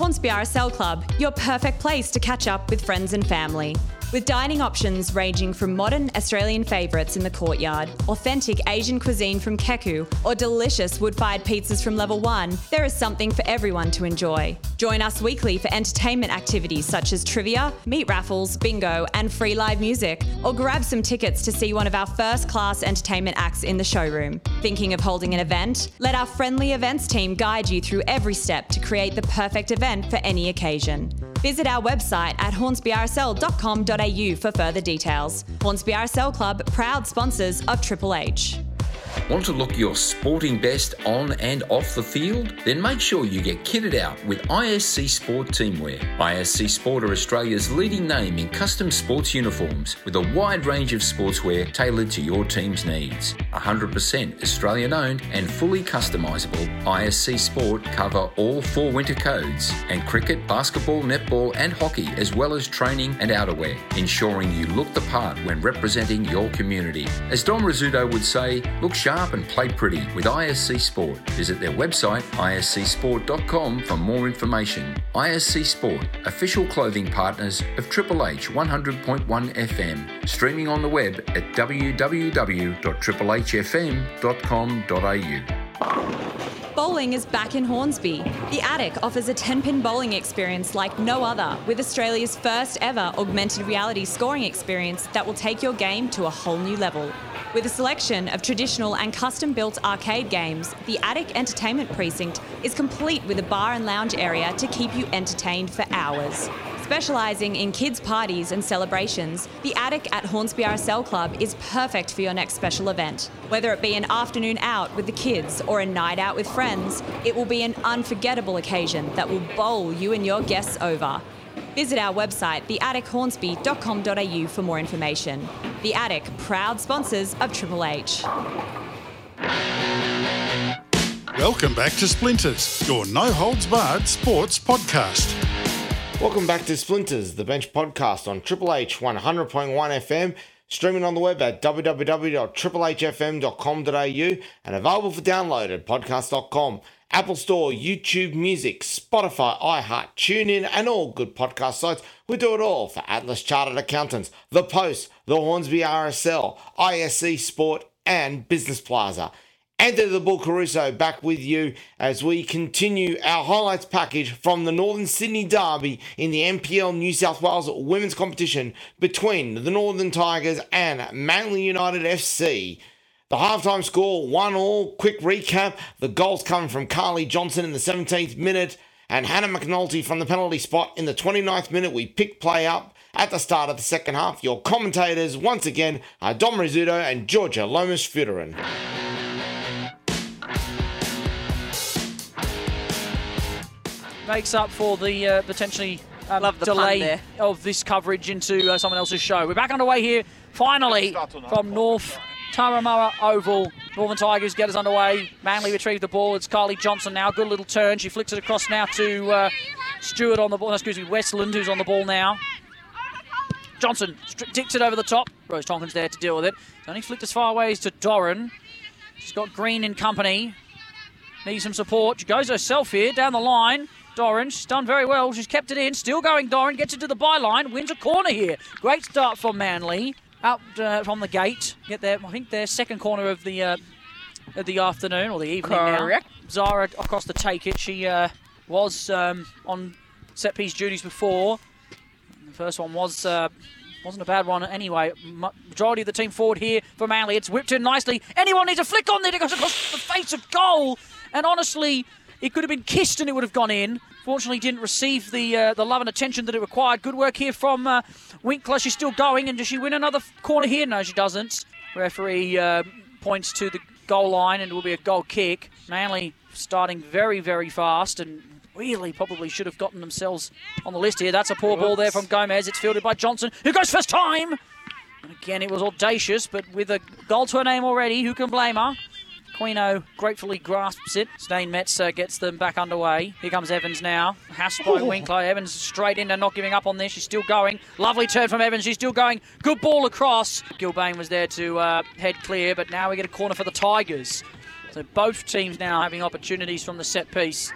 Hornsby RSL Club, your perfect place to catch up with friends and family. With dining options ranging from modern Australian favourites in the courtyard, authentic Asian cuisine from Keku, or delicious wood fired pizzas from Level 1, there is something for everyone to enjoy. Join us weekly for entertainment activities such as trivia, meat raffles, bingo, and free live music, or grab some tickets to see one of our first class entertainment acts in the showroom. Thinking of holding an event? Let our friendly events team guide you through every step to create the perfect event for any occasion. Visit our website at hornsbyrsl.com.au for further details. Hornsby RSL Club, proud sponsors of Triple H. Want to look your sporting best on and off the field? Then make sure you get kitted out with ISC Sport Teamwear. ISC Sport are Australia's leading name in custom sports uniforms with a wide range of sportswear tailored to your team's needs. 100% Australian owned and fully customisable, ISC Sport cover all four winter codes and cricket, basketball, netball, and hockey, as well as training and outerwear, ensuring you look the part when representing your community. As Dom Rizzuto would say, look sharp and play pretty with ISC Sport. Visit their website, iscsport.com, for more information. ISC Sport, official clothing partners of Triple H 100.1 FM, streaming on the web at www.triplehfm.com.au. Bowling is back in Hornsby. The Attic offers a 10 pin bowling experience like no other, with Australia's first ever augmented reality scoring experience that will take your game to a whole new level. With a selection of traditional and custom built arcade games, the Attic Entertainment Precinct is complete with a bar and lounge area to keep you entertained for hours. Specialising in kids' parties and celebrations, the Attic at Hornsby RSL Club is perfect for your next special event. Whether it be an afternoon out with the kids or a night out with friends, it will be an unforgettable occasion that will bowl you and your guests over. Visit our website, theattichornsby.com.au for more information. The Attic, proud sponsors of Triple H. Welcome back to Splinters, your no holds barred sports podcast. Welcome back to Splinters, the bench podcast on Triple H 100.1 FM, streaming on the web at www.triplehfm.com.au and available for download at podcast.com, Apple Store, YouTube Music, Spotify, iHeart, TuneIn, and all good podcast sites. We do it all for Atlas Chartered Accountants, The Post, The Hornsby RSL, ISC Sport, and Business Plaza. Anthony the Bull Caruso back with you as we continue our highlights package from the Northern Sydney Derby in the NPL New South Wales women's competition between the Northern Tigers and Manly United FC. The halftime score, one all. Quick recap the goals coming from Carly Johnson in the 17th minute and Hannah McNulty from the penalty spot in the 29th minute. We pick play up at the start of the second half. Your commentators, once again, are Dom Rizzuto and Georgia Lomas Futurin. Makes up for the uh, potentially um, Love the delay of this coverage into uh, someone else's show. We're back underway here, finally, from North Turramurra Oval. Northern Tigers get us underway. Manly retrieve the ball. It's Carly Johnson now. Good little turn. She flicks it across now to uh, Stewart on the ball. Excuse me, Westland, who's on the ball now. Johnson stri- dicks it over the top. Rose Tonkin's there to deal with it. It's only flicked as far away as to Doran. She's got Green in company. Needs some support. She goes herself here down the line. Doran, she's done very well. She's kept it in. Still going, Doran. Gets it to the byline. Wins a corner here. Great start for Manly. Out uh, from the gate. Get there. I think their second corner of the uh, of the afternoon or the evening Correct. now. Zara across the take it. She uh, was um, on set piece duties before. The first one was uh, wasn't a bad one anyway. Majority of the team forward here for Manly. It's whipped in nicely. Anyone needs a flick on there. It goes across the face of goal. And honestly, it could have been kissed and it would have gone in. Fortunately, didn't receive the uh, the love and attention that it required. Good work here from uh, Winkler. She's still going, and does she win another corner here? No, she doesn't. Referee uh, points to the goal line, and it will be a goal kick. Manly starting very, very fast, and really probably should have gotten themselves on the list here. That's a poor ball there from Gomez. It's fielded by Johnson, who goes first time. And again, it was audacious, but with a goal to her name already, who can blame her? Quino gratefully grasps it. Steinmetz uh, gets them back underway. Here comes Evans now. Hassed by Winkler. Evans straight in and not giving up on this. She's still going. Lovely turn from Evans. She's still going. Good ball across. Gilbane was there to uh, head clear, but now we get a corner for the Tigers. So both teams now having opportunities from the set piece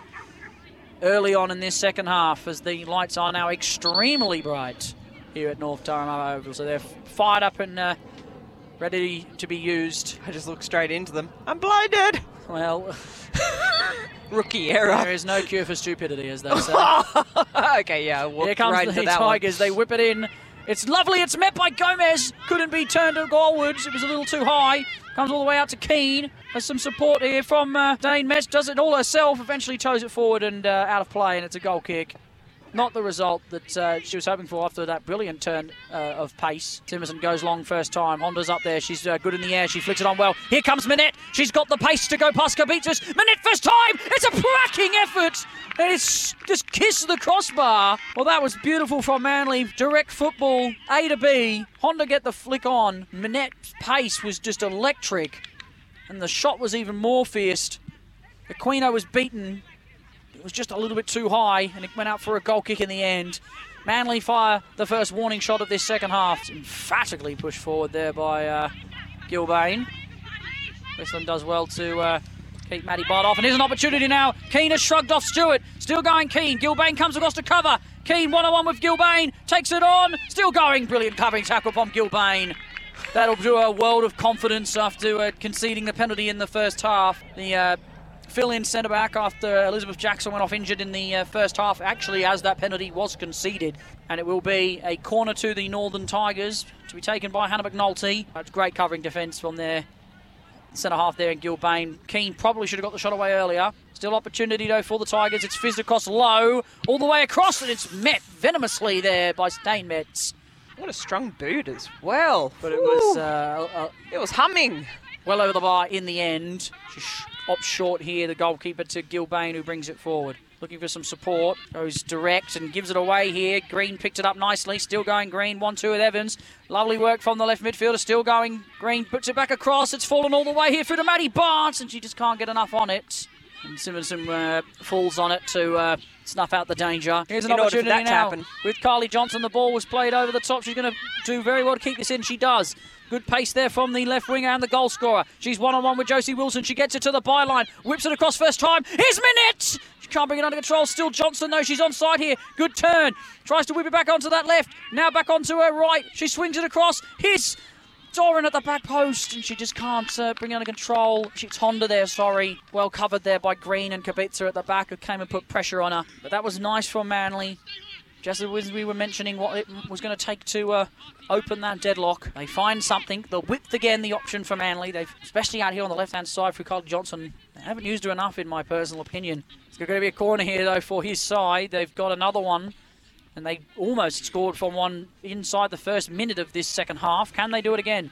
early on in this second half as the lights are now extremely bright here at North Turramurra Oval. So they're fired up and uh, ready to be used. I just look straight into them. I'm blinded. Well, [LAUGHS] Rookie error. there is no cure for stupidity, as they say. [LAUGHS] okay, yeah. I walked Here comes right the into that one. Tigers. They whip it in. It's lovely. It's met by Gomez. Couldn't be turned to goalwards. It was a little too high. Comes all the way out to Keane. There's some support here from uh, Dane Metz. Does it all herself. Eventually toes it forward and uh, out of play, and it's a goal kick. Not the result that uh, she was hoping for after that brilliant turn uh, of pace. Timerson goes long first time. Honda's up there. She's uh, good in the air. She flicks it on well. Here comes Minette. She's got the pace to go past Kabitas. Minette first time. It's a cracking effort. And it's just kiss the crossbar. Well, that was beautiful from Manly. Direct football, A to B. Honda get the flick on. Minette's pace was just electric. And the shot was even more fierce. Aquino was beaten. Was just a little bit too high, and it went out for a goal kick in the end. Manly fire the first warning shot of this second half. It's emphatically pushed forward there by uh, Gilbane. Westland does well to uh, keep Matty Bott off, and here's an opportunity now. Keane has shrugged off Stewart. Still going Keane. Gilbane comes across to cover. Keane one on one with Gilbane. Takes it on. Still going. Brilliant covering tackle from Gilbane. That'll do a world of confidence after uh, conceding the penalty in the first half. The uh, fill in centre back after Elizabeth Jackson went off injured in the uh, first half, actually, as that penalty was conceded. And it will be a corner to the Northern Tigers to be taken by Hannah McNulty. That's great covering defence from their centre half there in Gilbane. Keane probably should have got the shot away earlier. Still opportunity though for the Tigers. It's fizzed across low, all the way across, and it's met venomously there by Steinmetz. What a strong boot as well. But it was uh, uh, it was humming. well over the bar in the end. She sh- opts short here, the goalkeeper to Gilbane, who brings it forward. Looking for some support. Goes direct and gives it away here. Green picked it up nicely. Still going Green. 1 2 with Evans. Lovely work from the left midfielder. Still going Green. Puts it back across. It's fallen all the way here through to Maddie Barnes, and she just can't get enough on it. And Simonson uh, falls on it to uh, snuff out the danger. Here's an In opportunity that to now happen. with Carly Johnson. The ball was played over the top. She's going to do very well to keep this in. She does. Good pace there from the left winger and the goal scorer. She's one on one with Josie Wilson. She gets it to the byline, whips it across first time. Here's Minette. She can't bring it under control. Still Johnson though. She's onside here. Good turn. Tries to whip it back onto that left. Now back onto her right. She swings it across. Here's Doran at the back post, and she just can't uh, bring it under control. It's Honda there, sorry. Well covered there by Green and Kibitzer at the back, who came and put pressure on her. But that was nice from Manly. Just as we were mentioning what it was going to take to uh, open that deadlock, they find something. The width again, the option for Manly. They've, especially out here on the left-hand side for Carly Johnson, they haven't used her enough, in my personal opinion. It's going to be a corner here though for his side. They've got another one and they almost scored from one inside the first minute of this second half. Can they do it again?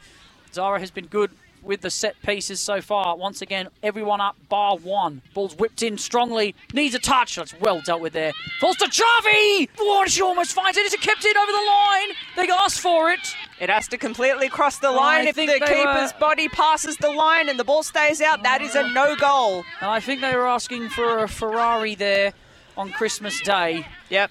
Zara has been good with the set pieces so far. Once again, everyone up, bar one. Ball's whipped in strongly, needs a touch. That's well dealt with there. Falls to Jarvie! Oh, she almost finds it. Is it kept in over the line? They asked for it. It has to completely cross the line. I if the keeper's were- body passes the line and the ball stays out, that is a no goal. And I think they were asking for a Ferrari there on Christmas Day. Yep.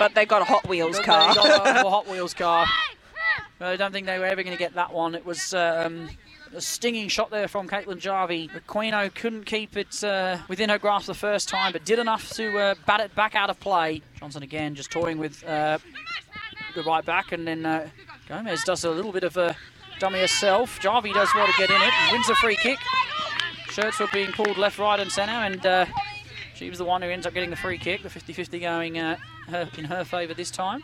But they got a Hot Wheels But car. They got a, a Hot Wheels car. [LAUGHS] I don't think they were ever going to get that one. It was um, a stinging shot there from Caitlin Jarvie. Aquino couldn't keep it uh, within her grasp the first time, but did enough to uh, bat it back out of play. Johnson again just toying with uh, the right back, and then uh, Gomez does a little bit of a dummy herself. Jarvie does well to get in it and wins a free kick. Shirts were being pulled left, right, and centre, and uh, she was the one who ends up getting the free kick. The 50-50 going uh, her, in her favour this time.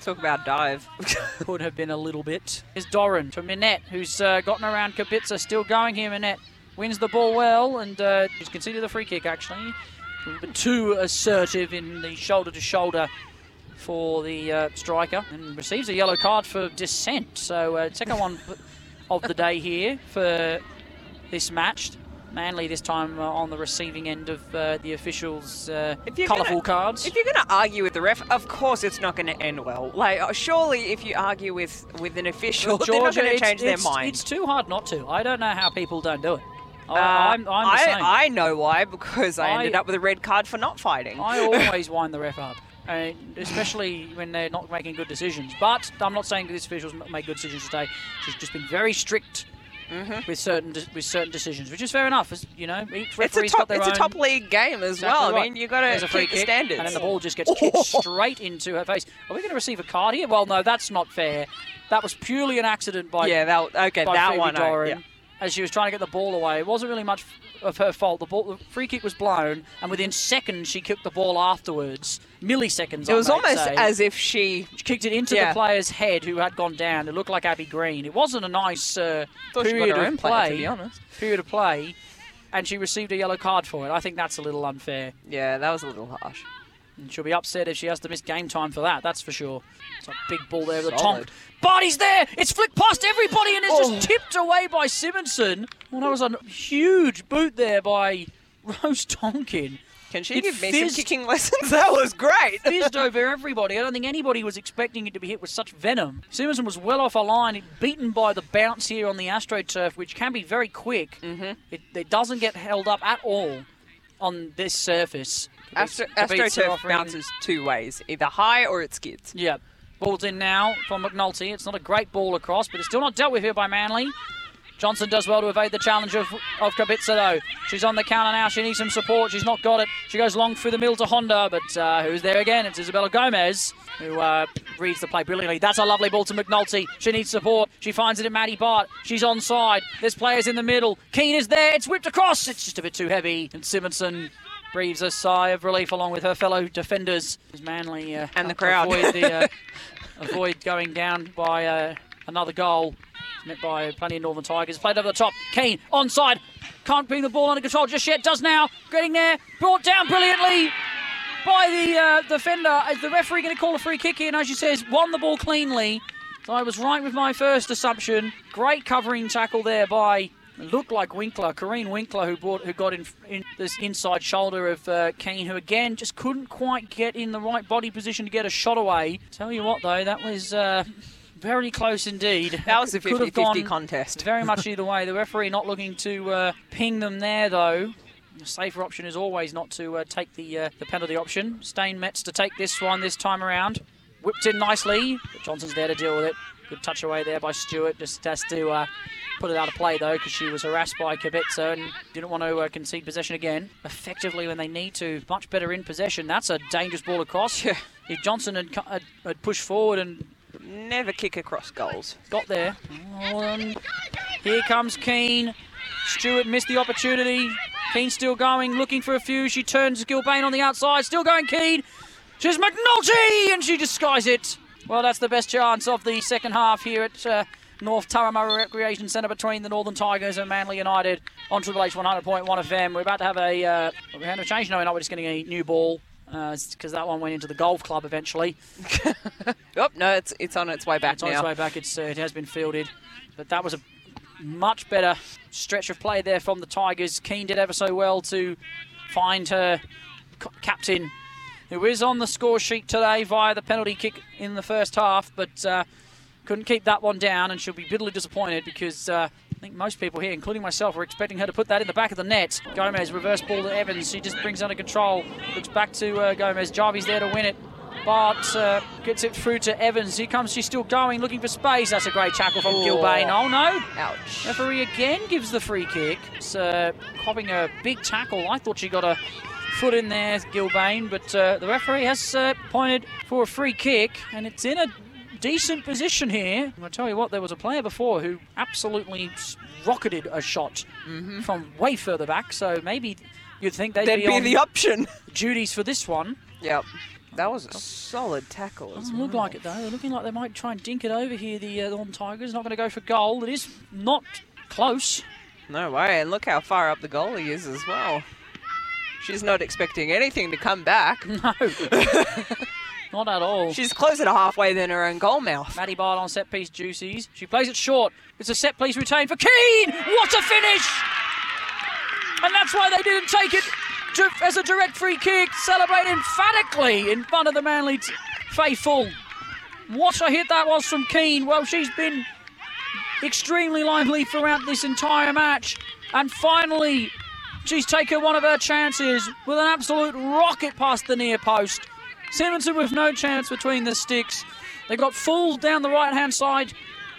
Talk about dive. [LAUGHS] Could have been a little bit. Is Doran to Minette, who's uh, gotten around Kibitzer. Still going here, Minette. Wins the ball well, and uh, she's conceded the free kick, actually. A bit too assertive in the shoulder to shoulder for the uh, striker, and receives a yellow card for dissent. So, uh, second one [LAUGHS] of the day here for this match. Manly this time uh, on the receiving end of uh, the officials' uh, colourful cards. If you're going to argue with the ref, of course it's not going to end well. Like, uh, surely if you argue with, with an official, [LAUGHS] they're not going to change their mind. It's too hard not to. I don't know how people don't do it. I, Uh, I'm, I'm the same. I, I know why, because I, I- ended up with a red card for not fighting. I always [LAUGHS] wind the ref up, and especially when they're not making good decisions. But I'm not saying that this official's m- made good decisions today. She's just been very strict Mm-hmm. with certain de- with certain decisions, which is fair enough. As, you know, each it's a referee's top, got their it's own. a top league game as Exactly well. I mean, you've got to free keep the standards. and then the ball just gets kicked [LAUGHS] straight into her face. Are we going to receive a card here? Well, no, that's not fair. That was purely an accident by yeah, that, okay, by that Phoebe one. I- yeah. as she was trying to get the ball away. It wasn't really much of her fault. The, ball, the free kick was blown, and within seconds she kicked the ball afterwards. Milliseconds. It was almost say. as if she she kicked it into Yeah. the player's head who had gone down. It looked like Abby Green. It wasn't a nice uh, thought she got period of play. to be honest. Period of play, and she received a yellow card for it. I think that's a little unfair. Yeah, that was a little harsh. And she'll be upset if she has to miss game time for that, that's for sure. It's a big ball there with a Solid. tonk. Body's there! It's flicked past everybody and it's Oh. just tipped away by Simonson. Well, that was a huge boot there by [LAUGHS] Rose Tonkin. Can she It give me fizzed. some kicking lessons? [LAUGHS] That was great. Fizzed [LAUGHS] over everybody. I don't think anybody was expecting it to be hit with such venom. Simonson was well off a line, beaten by the bounce here on the AstroTurf, which can be very quick. Mm-hmm. It, it doesn't get held up at all on this surface. Astro, AstroTurf bounces two ways, either high or it skids. Yeah. Ball's in now from McNulty. It's not a great ball across, but it's still not dealt with here by Manly. Johnson does well to evade the challenge of, of Kubica, though. She's on the counter now. She needs some support. She's not got it. She goes long through the middle to Honda, but uh, who's there again? It's Isabella Gomez, who uh, reads the play brilliantly. That's a lovely ball to McNulty. She needs support. She finds it in Maddie Bart. She's onside. This players in the middle. Keane is there. It's whipped across. It's just a bit too heavy. And Simonson breathes a sigh of relief along with her fellow defenders. Manly uh, And the crowd. avoid, the, uh, [LAUGHS] avoid going down by uh, another goal. Met by plenty of Northern Tigers. Played over the top. Keane onside. Can't bring the ball under control just yet. Does now. Getting there. Brought down brilliantly by the uh, defender. Is the referee going to call a free kick here? And as she says, won the ball cleanly. So I was right with my first assumption. Great covering tackle there by looked like Winkler, Corrine Winkler, who brought, who got in, in this inside shoulder of uh, Keane, who again just couldn't quite get in the right body position to get a shot away. Tell you what, though, that was uh, very close indeed. That was a 50-50 contest. Very much either way. The referee not looking to uh, ping them there, though. The safer option is always not to uh, take the uh, the penalty option. Steinmetz to take this one this time around. Whipped in nicely, but Johnson's there to deal with it. Good touch away there by Stewart. Just has to uh, put it out of play though, because she was harassed by Kibitza and didn't want to uh, concede possession again. Effectively, when they need to, much better in possession. That's a dangerous ball across. Yeah. If Johnson had, had, had pushed forward and Never kick across goals. got there. And here comes Keane. Stewart missed the opportunity. Keane still going, looking for a few. She turns Gilbane on the outside. Still going Keane. She's McNulty, and she disguises it. Well, that's the best chance of the second half here at uh, North Turramurra Recreation Centre between the Northern Tigers and Manly United on Triple H 100.1 FM. We're about to have a uh, we're having a change. No, we're not. We're just getting a new ball because that one went into the golf club eventually. [LAUGHS] Oh no, it's it's on its way back It's on its way back. It's uh, it has been fielded, but that was a much better stretch of play there from the Tigers. Keane did ever so well to find her c- captain, who is on the score sheet today via the penalty kick in the first half, but uh, couldn't keep that one down, and she'll be bitterly disappointed because. I think most people here, including myself, were expecting her to put that in the back of the net. Gomez reverse ball to Evans. She just brings under control. Looks back to uh, Gomez. Jarvie's there to win it. Bart uh, gets it through to Evans. Here comes, she's still going, looking for space. That's a great tackle from Gilbane. Oh no! Ouch. Referee again gives the free kick. So uh, copping a big tackle. I thought she got a foot in there, Gilbane, but uh, the referee has uh, pointed for a free kick, and it's in a decent position here. I tell you what, there was a player before who absolutely rocketed a shot from way further back. So maybe you'd think they'd That'd be, be the option. [LAUGHS] duties for this one. Yep. That was a solid tackle. Doesn't look like it though. They're looking like they might try and dink it over here. The uh, Tigers not going to go for goal. It is not close. No way, and look how far up the goalie is as well. She's not expecting anything to come back. [LAUGHS] No, [LAUGHS] not at all. She's closer to halfway than her own goal mouth. Maddie Bart on set piece juices. She plays it short. It's a set piece retained for Keane. What a finish! And that's why they didn't take it as a direct free kick. Celebrate emphatically in front of the Manly t- faithful. What a hit that was from Keane. Well, she's been extremely lively throughout this entire match. And finally, she's taken one of her chances with an absolute rocket past the near post. Simonson with no chance between the sticks. They got full down the right hand side.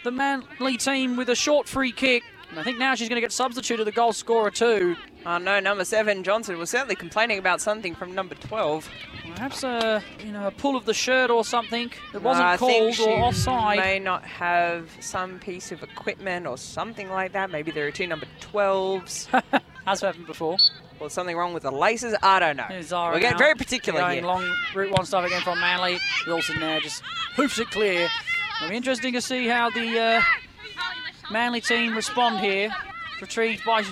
The Manly team with a short free kick. And I think now she's going to get substituted, the goal scorer too. Oh no, number seven Johnson was certainly complaining about something from number twelve. Perhaps a you know a pull of the shirt or something that wasn't I called or offside. May not have some piece of equipment or something like that. Maybe there are two number twelves [LAUGHS] Has happened before. Or something wrong with the laces. I don't know. Zara We're getting very particular Going here. long route one stuff again from Manly. Wilson there just hoofs it clear. It'll be interesting to see how the uh, Manly team respond here. Retrieved by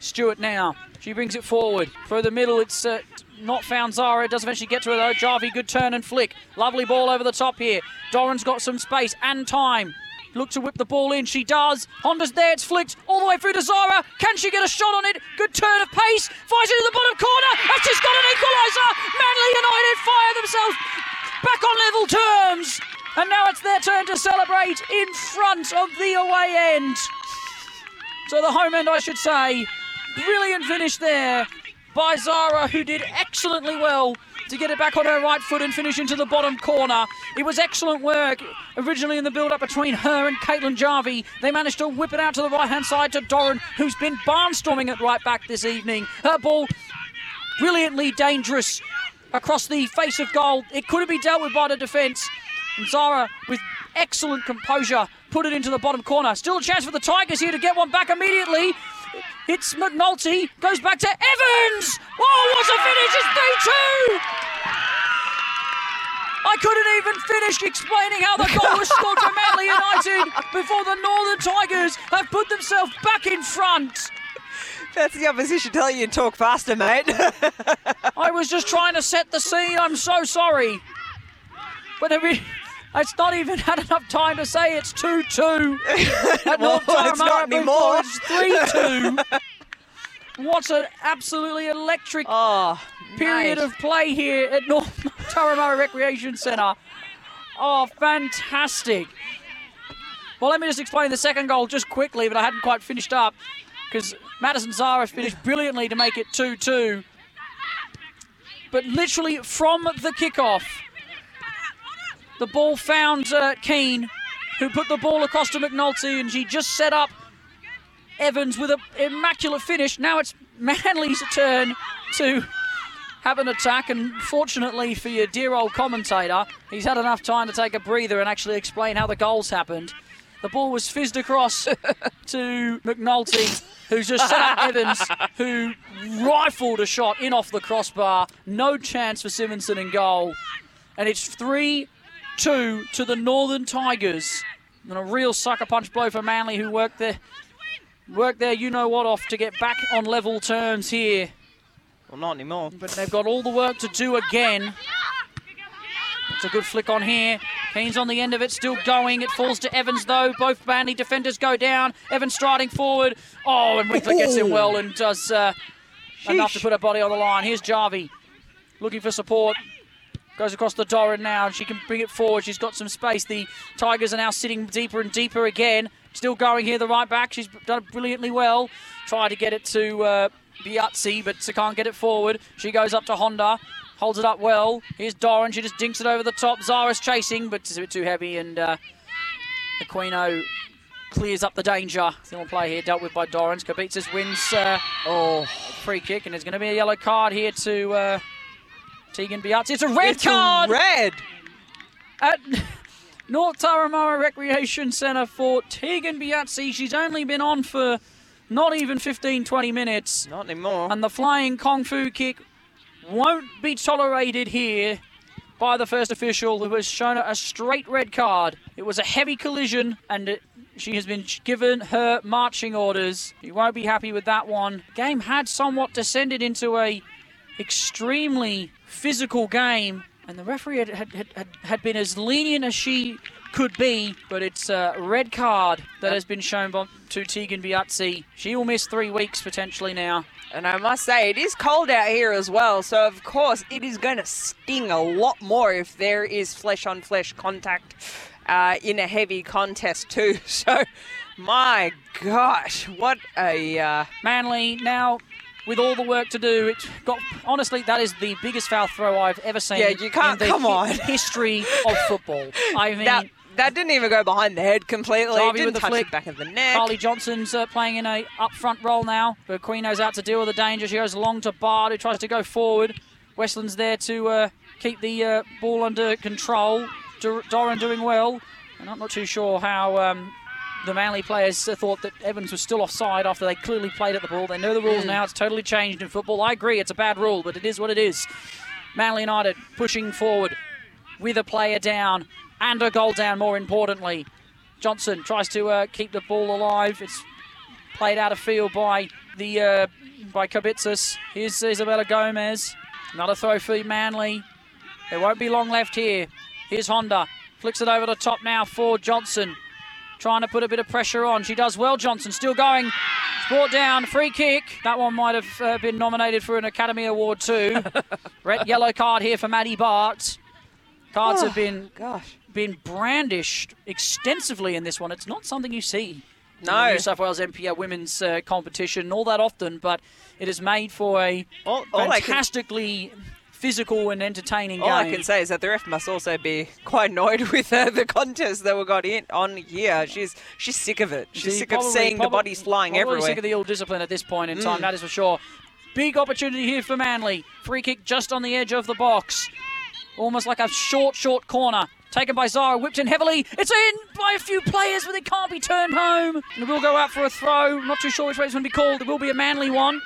Stewart now. She brings it forward. Through the middle, it's uh, not found Zara. It does eventually get to her though. Jarvie, good turn and flick. Lovely ball over the top here. Doran's got some space and time. Look to whip the ball in. She does. Honda's there. It's flicked all the way through to Zara. Can she get a shot on it? Good turn of pace. Fires into the bottom corner. And she's got an equaliser. Manly United fire themselves back on level terms. And now it's their turn to celebrate in front of the away end. So the home end, I should say. Brilliant finish there by Zara, who did excellently well to get it back on her right foot and finish into the bottom corner. It was excellent work originally in the build up between her and Caitlin Jarvie. They managed to whip it out to the right hand side to Doran, who's been barnstorming at right back this evening. Her ball brilliantly dangerous across the face of goal. It couldn't be dealt with by the defence. And Zara, with excellent composure, put it into the bottom corner. Still a chance for the Tigers here to get one back immediately. It's McNulty, goes back to Evans. Oh, what a finish! It's 3 2! I couldn't even finish explaining how the goal was scored for Manly United before the Northern Tigers have put themselves back in front. That's the opposition telling you to talk faster, mate. [LAUGHS] I was just trying to set the scene. I'm so sorry. But I mean, it's not even had enough time to say it's 2 2. [LAUGHS] At Well, North it's not anymore. It's 3 2. What an absolutely electric oh, period of play here at North [LAUGHS] Turramurra Recreation Centre. Oh, fantastic. Well, let me just explain the second goal just quickly, but I hadn't quite finished up because Madison Zara finished brilliantly to make it 2 2. But literally from the kickoff, the ball found uh, Keane, who put the ball across to McNulty, and she just set up Evans with an immaculate finish. Now it's Manly's turn to have an attack, and fortunately for your dear old commentator, he's had enough time to take a breather and actually explain how the goals happened. The ball was fizzed across [LAUGHS] to McNulty, who's just set up [LAUGHS] Evans, who rifled a shot in off the crossbar. No chance for Simonson in goal. And it's 3 2 to the Northern Tigers. And a real sucker punch blow for Manly, who worked their, worked their you know what off to get back on level terms here. Well, not anymore. But they've got all the work to do again. It's a good flick on here. Keane's on the end of it, still going. It falls to Evans, though. Both Manly defenders go down. Evans striding forward. Oh, and Winkler gets in well and does uh, enough to put her body on the line. Here's Jarvie looking for support. Goes across the Doran now. and She can bring it forward. She's got some space. The Tigers are now sitting deeper and deeper again. Still going here, the right back. She's done brilliantly well. Tried to get it to uh, Biazzi, but she can't get it forward. She goes up to Honda. Holds it up well. Here's Doran. She just dinks it over the top. Zara's chasing, but it's a bit too heavy. And uh, Aquino clears up the danger. Still on play here, dealt with by Dorans. Kabitsas wins uh, oh, free kick, and there's going to be a yellow card here to uh, Tegan Biazzi. It's a red It's a card red. at [LAUGHS] North Turramurra Recreation Centre for Tegan Biazzi. She's only been on for not even 15, 20 minutes. Not anymore. And the flying Kung Fu kick won't be tolerated here by the first official who has shown a straight red card. It was a heavy collision and it, she has been given her marching orders. She won't be happy with that one. Game had somewhat descended into a extremely physical game and the referee had, had, had, had been as lenient as she could be, but it's a red card that has been shown to Tegan Biazzi. She will miss three weeks potentially now. And I must say, it is cold out here as well. So, of course, it is going to sting a lot more if there is flesh on flesh contact uh, in a heavy contest, too. [LAUGHS] So, my gosh, what a. Uh, Manly now with all the work to do. It got honestly that is the biggest foul throw I've ever seen. Yeah, you can't- in the come on. history of football. [LAUGHS] I mean. that, that didn't even go behind the head completely. Jarvie didn't with touch flick. the back of the neck. Carly Johnson's uh, playing in a up front role now. But Quino's out to deal with the danger. She goes long to Bart, who tries to go forward. Westland's there to uh, keep the uh, ball under control. Dur- Doran doing well. I'm not too sure how um, the Manly players thought that Evans was still offside after they clearly played at the ball. They know the rules now. It's totally changed in football. I agree, it's a bad rule, but it is what it is. Manly United pushing forward with a player down and a goal down, more importantly. Johnson tries to uh, keep the ball alive. It's played out of field by the uh, by Kabitsas. Here's Isabella Gomez. Another throw for Manly. There won't be long left here. Here's Honda. Flicks it over the top now for Johnson. Trying to put a bit of pressure on. She does well, Johnson. Still going. It's brought down. Free kick. That one might have uh, been nominated for an Academy Award too. [LAUGHS] Red yellow card here for Maddie Bart. Cards have been Gosh. been brandished extensively in this one. It's not something you see in the No. New South Wales NPL women's uh, competition all that often, but it is made for a All, all I can- fantastically physical and entertaining All game. I can say is that the ref must also be quite annoyed [LAUGHS] with uh, the contest that we got in on here. She's she's sick of it. She's She's sick probably- of seeing the bodies flying probably everywhere. Mm. sick of the ill discipline at this point in time, that is for sure. Big opportunity here for Manly. Free kick just on the edge of the box. Almost like a short, short corner. Taken by Zara, whipped in heavily. It's in by a few players, but it can't be turned home. And it will go out for a throw. Not too sure which way it's going to be called. It will be a Manly one.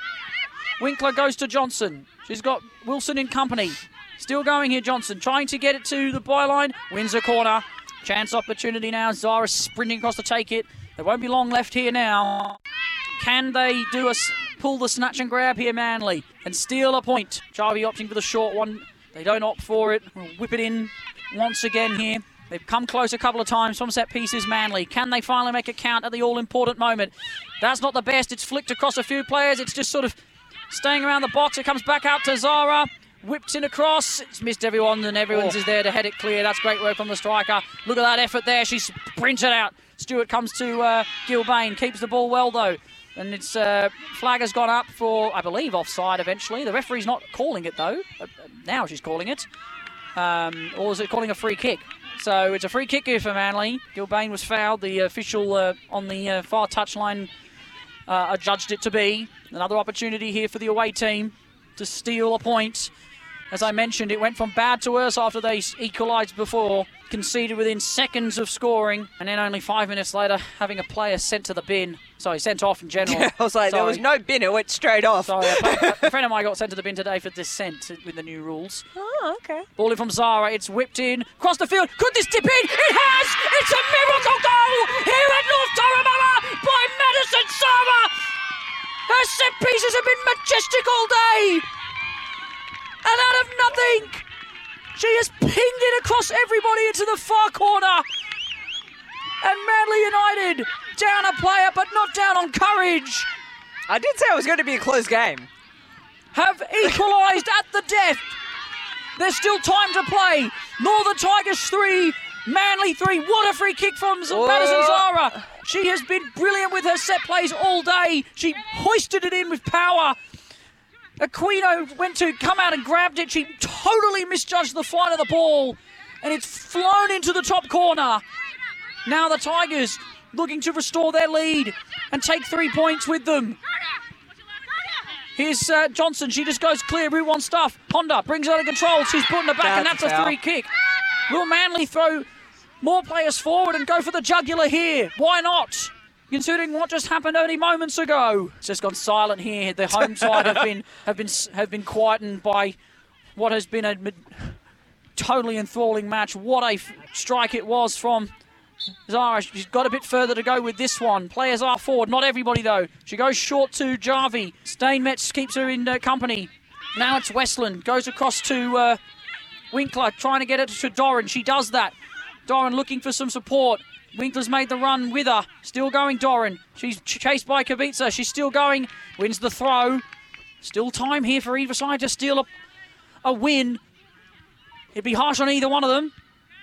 Winkler goes to Johnson. She's got Wilson in company. Still going here, Johnson. Trying to get it to the byline. Wins a corner. Chance opportunity now. Zara sprinting across to take it. There won't be long left here now. Can they do a pull the snatch and grab here, Manly, and steal a point? Jarvie opting for the short one. They don't opt for it. We'll whip it in once again here. They've come close a couple of times from set pieces, Manly. Can they finally make it count at the all important moment? That's not the best. It's flicked across a few players. It's just sort of staying around the box. It comes back out to Zara. Whipped in across. It's missed everyone, and everyone's is there to head it clear. That's great work from the striker. Look at that effort there. She sprinted out. Stewart comes to uh, Gilbane. Keeps the ball well, though. And it's uh, flag has gone up for, I believe, offside eventually. The referee's not calling it, though. Uh, now she's calling it. Um, or is it calling a free kick? So it's a free kick here for Manly. Gilbane was fouled. The official uh, on the uh, far touchline uh, adjudged it to be. Another opportunity here for the away team to steal a point. As I mentioned, it went from bad to worse after they equalised before, conceded within seconds of scoring, and then only five minutes later having a player sent to the bin. Sorry, sent off in [LAUGHS] general. I was like, there was no bin. It went straight off. Sorry, a, a [LAUGHS] friend of mine got sent to the bin today for dissent with the new rules. Oh, okay. Ball in from Zara. It's whipped in. Across the field. Could this dip in? It has! It's a miracle goal here at North Turramurra by Madison Zara. Her set pieces have been majestic all day. And out of nothing, she has pinged it across everybody into the far corner. And Manly United down a player, but not down on courage. I did say it was going to be a close game. have equalised at the death. There's still time to play. Northern Tigers 3, Manly 3. What a free kick from Madison Zara. She has been brilliant with her set plays all day. She hoisted it in with power. Aquino went to come out and grabbed it. She totally misjudged the flight of the ball. And it's flown into the top corner. Now the Tigers looking to restore their lead and take three points with them. Here's uh, Johnson. She just goes clear. Route one stuff. Honda brings it under control. She's putting it back, and That's that's a free kick. Will Manly throw more players forward and go for the jugular here? Why not? Considering what just happened only moments ago, it's just gone silent here. The home side have been [LAUGHS] have been have been quietened by what has been a totally enthralling match. What a f- strike it was from Zara, she's got a bit further to go with this one. Players are forward, not everybody though. She goes short to Jarvie. Steinmetz keeps her in uh, company. Now it's Westland. Goes across to uh, Winkler, trying to get it to Doran. She does that. Doran looking for some support. Winkler's made the run with her. Still going, Doran. She's ch- chased by Kavica. She's still going. Wins the throw. Still time here for either side to steal a, a win. It'd be harsh on either one of them.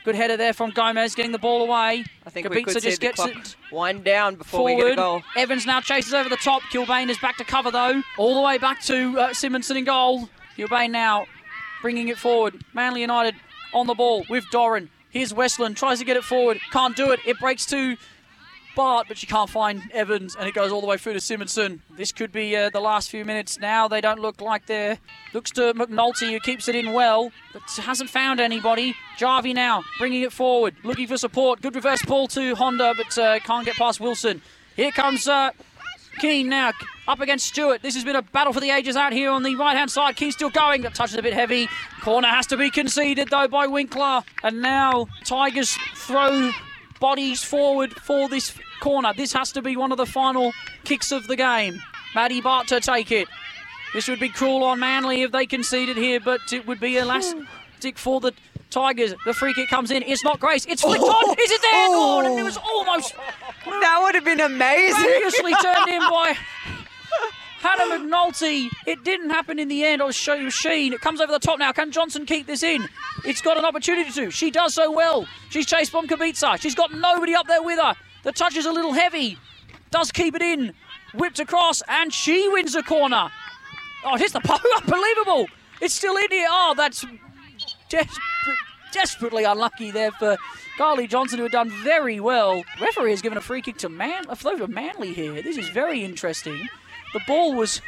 Good header there from Gomez, getting the ball away. I think we Kubica could just gets it wind down before we get a goal. Evans now chases over the top. Gilbane is back to cover though. All the way back to uh, Simonson in goal. Gilbane now bringing it forward. Manly United on the ball with Doran. Here's Westland, tries to get it forward, can't do it. It breaks to Bart, but she can't find Evans, and it goes all the way through to Simonson. This could be uh, the last few minutes. Now they don't look like they're. Looks to McNulty, who keeps it in well, but hasn't found anybody. Jarvie now bringing it forward, looking for support. Good reverse ball to Honda, but uh, can't get past Wilson. Here comes uh, Keane now up against Stewart. This has been a battle for the ages out here on the right hand side. Keane still going. The touch is a bit heavy. Corner has to be conceded though by Winkler. And now Tigers throw bodies forward for this corner. This has to be one of the final kicks of the game. Maddie Bart to take it. This would be cruel on Manly if they conceded here, but it would be elastic for the Tigers. The free kick comes in. It's not Grace. It's flicked on. Oh. Is it there? Oh, and it was almost That would have been amazing. miraculously turned in by [LAUGHS] Hannah McNulty. It didn't happen in the end. I was showing you Sheen. It comes over the top now. Can Johnson keep this in? It's got an opportunity to. She does so well. She's chased from Kubica. She's got nobody up there with her. The touch is a little heavy. Does keep it in. Whipped across, and she wins the corner. Oh, it hits the pole. [LAUGHS] Unbelievable. It's still in here. Oh, that's desperate, desperately unlucky there for Kylie Johnson, who had done very well. Referee has given a free kick to Man, a flow for Manly here. This is very interesting. The ball was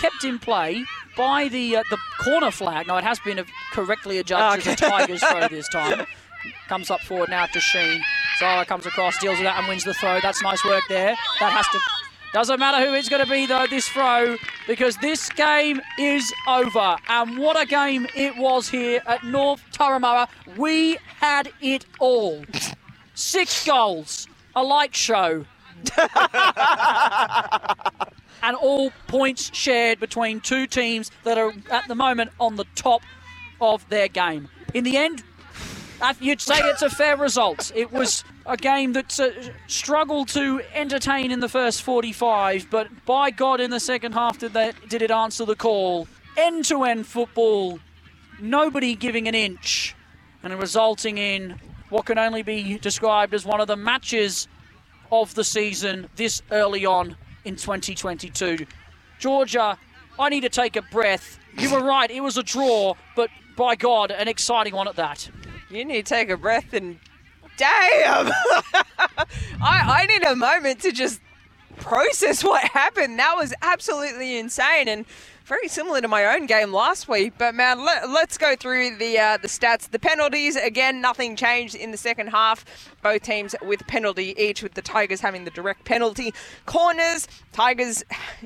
kept in play by the uh, the corner flag. Now it has been correctly adjudged as a Tigers throw [LAUGHS] this time. Comes up forward now to Sheen. Zara comes across, deals with that and wins the throw. That's nice work there. That has to doesn't matter who it's going to be, though, this throw, because this game is over. And what a game it was here at North Turramurra. We had it all. [LAUGHS] Six goals, a light show. [LAUGHS] and all points shared between two teams that are at the moment on the top of their game. In the end, you'd say it's a fair result. It was a game that uh, struggled to entertain in the first 45, but by God, in the second half, did, did it answer the call? End to end football, nobody giving an inch, and resulting in what can only be described as one of the matches of the season this early on in 2022. Georgia, I need to take a breath. You were right, it was a draw, but by God, an exciting one at that. You need to take a breath and damn. [LAUGHS] I, I need a moment to just process what happened. That was absolutely insane. And very similar to my own game last week. But man, let, us go through the uh, the stats. The penalties again, nothing changed in the second half. Both teams with penalty each, with the Tigers having the direct penalty. Corners, Tigers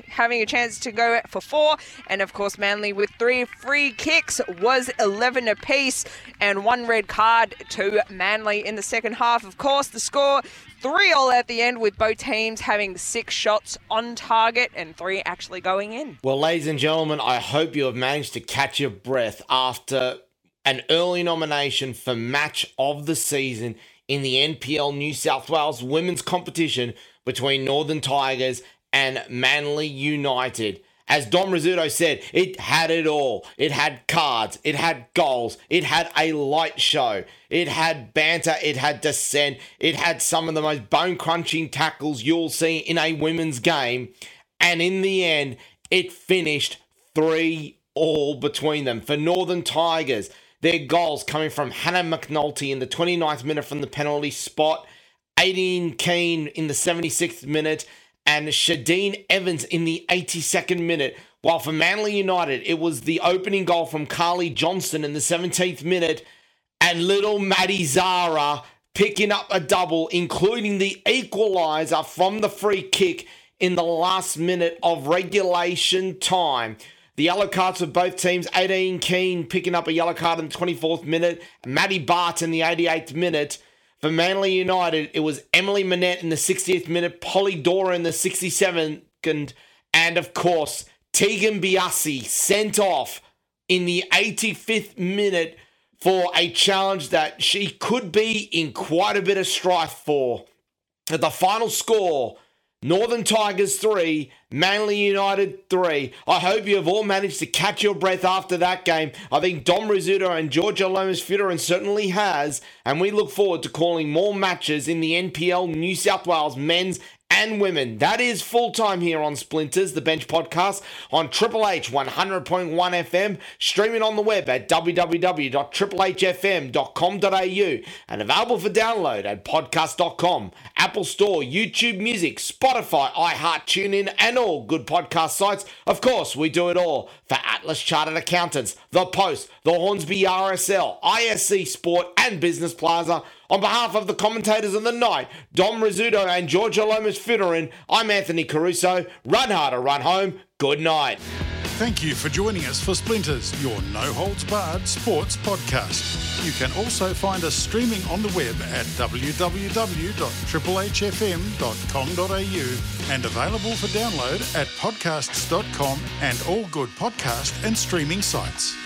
having a chance to go for four, and of course Manly with three free kicks was 11 apiece, and one red card to Manly in the second half. Of course, the score Three all at the end, with both teams having six shots on target and three actually going in. Well, ladies and gentlemen, I hope you have managed to catch your breath after an early nomination for match of the season in the NPL New South Wales women's competition between Northern Tigers and Manly United. As Dom Rizzuto said, it had it all. It had cards, it had goals, it had a light show, it had banter, it had dissent, it had some of the most bone crunching tackles you'll see in a women's game. And in the end, it finished 3 all between them. For Northern Tigers, their goals coming from Hannah McNulty in the 29th minute from the penalty spot, Aideen Keane in the 76th minute, and Shadeen Evans in the 82nd minute. While for Manly United, it was the opening goal from Carly Johnson in the 17th minute and little Maddie Zara picking up a double, including the equaliser from the free kick in the last minute of regulation time. The yellow cards for both teams, Aideen Keane picking up a yellow card in the 24th minute, Maddie Bart in the 88th minute. For Manly United, it was Emily Manette in the 60th minute, Polly Doran in the 67nd, and of course, Tegan Biasi sent off in the 85th minute for a challenge that she could be in quite a bit of strife for. At the final score, Northern Tigers 3, Manly United 3. I hope you have all managed to catch your breath after that game. I think Dom Rizzuto and Georgia Lomas Fitterin certainly has, and we look forward to calling more matches in the NPL New South Wales men's and women. That is full time here on Splinters, the Bench Podcast, on Triple H 100.1 FM, streaming on the web at www.triplehfm.com.au, and available for download at podcast.com, Apple Store, YouTube Music, Spotify, iHeart, TuneIn, and all good podcast sites. Of course, we do it all for Atlas Chartered Accountants, The Post, the Hornsby RSL, ISC Sport, and Business Plaza. On behalf of the commentators of the night, Dom Rizzuto and Georgia Lomas Fitterin, I'm Anthony Caruso. Run harder, run home. Good night. Thank you for joining us for Splinters, your no holds barred sports podcast. You can also find us streaming on the web at www.triplehfm.com.au and available for download at podcasts.com and all good podcast and streaming sites.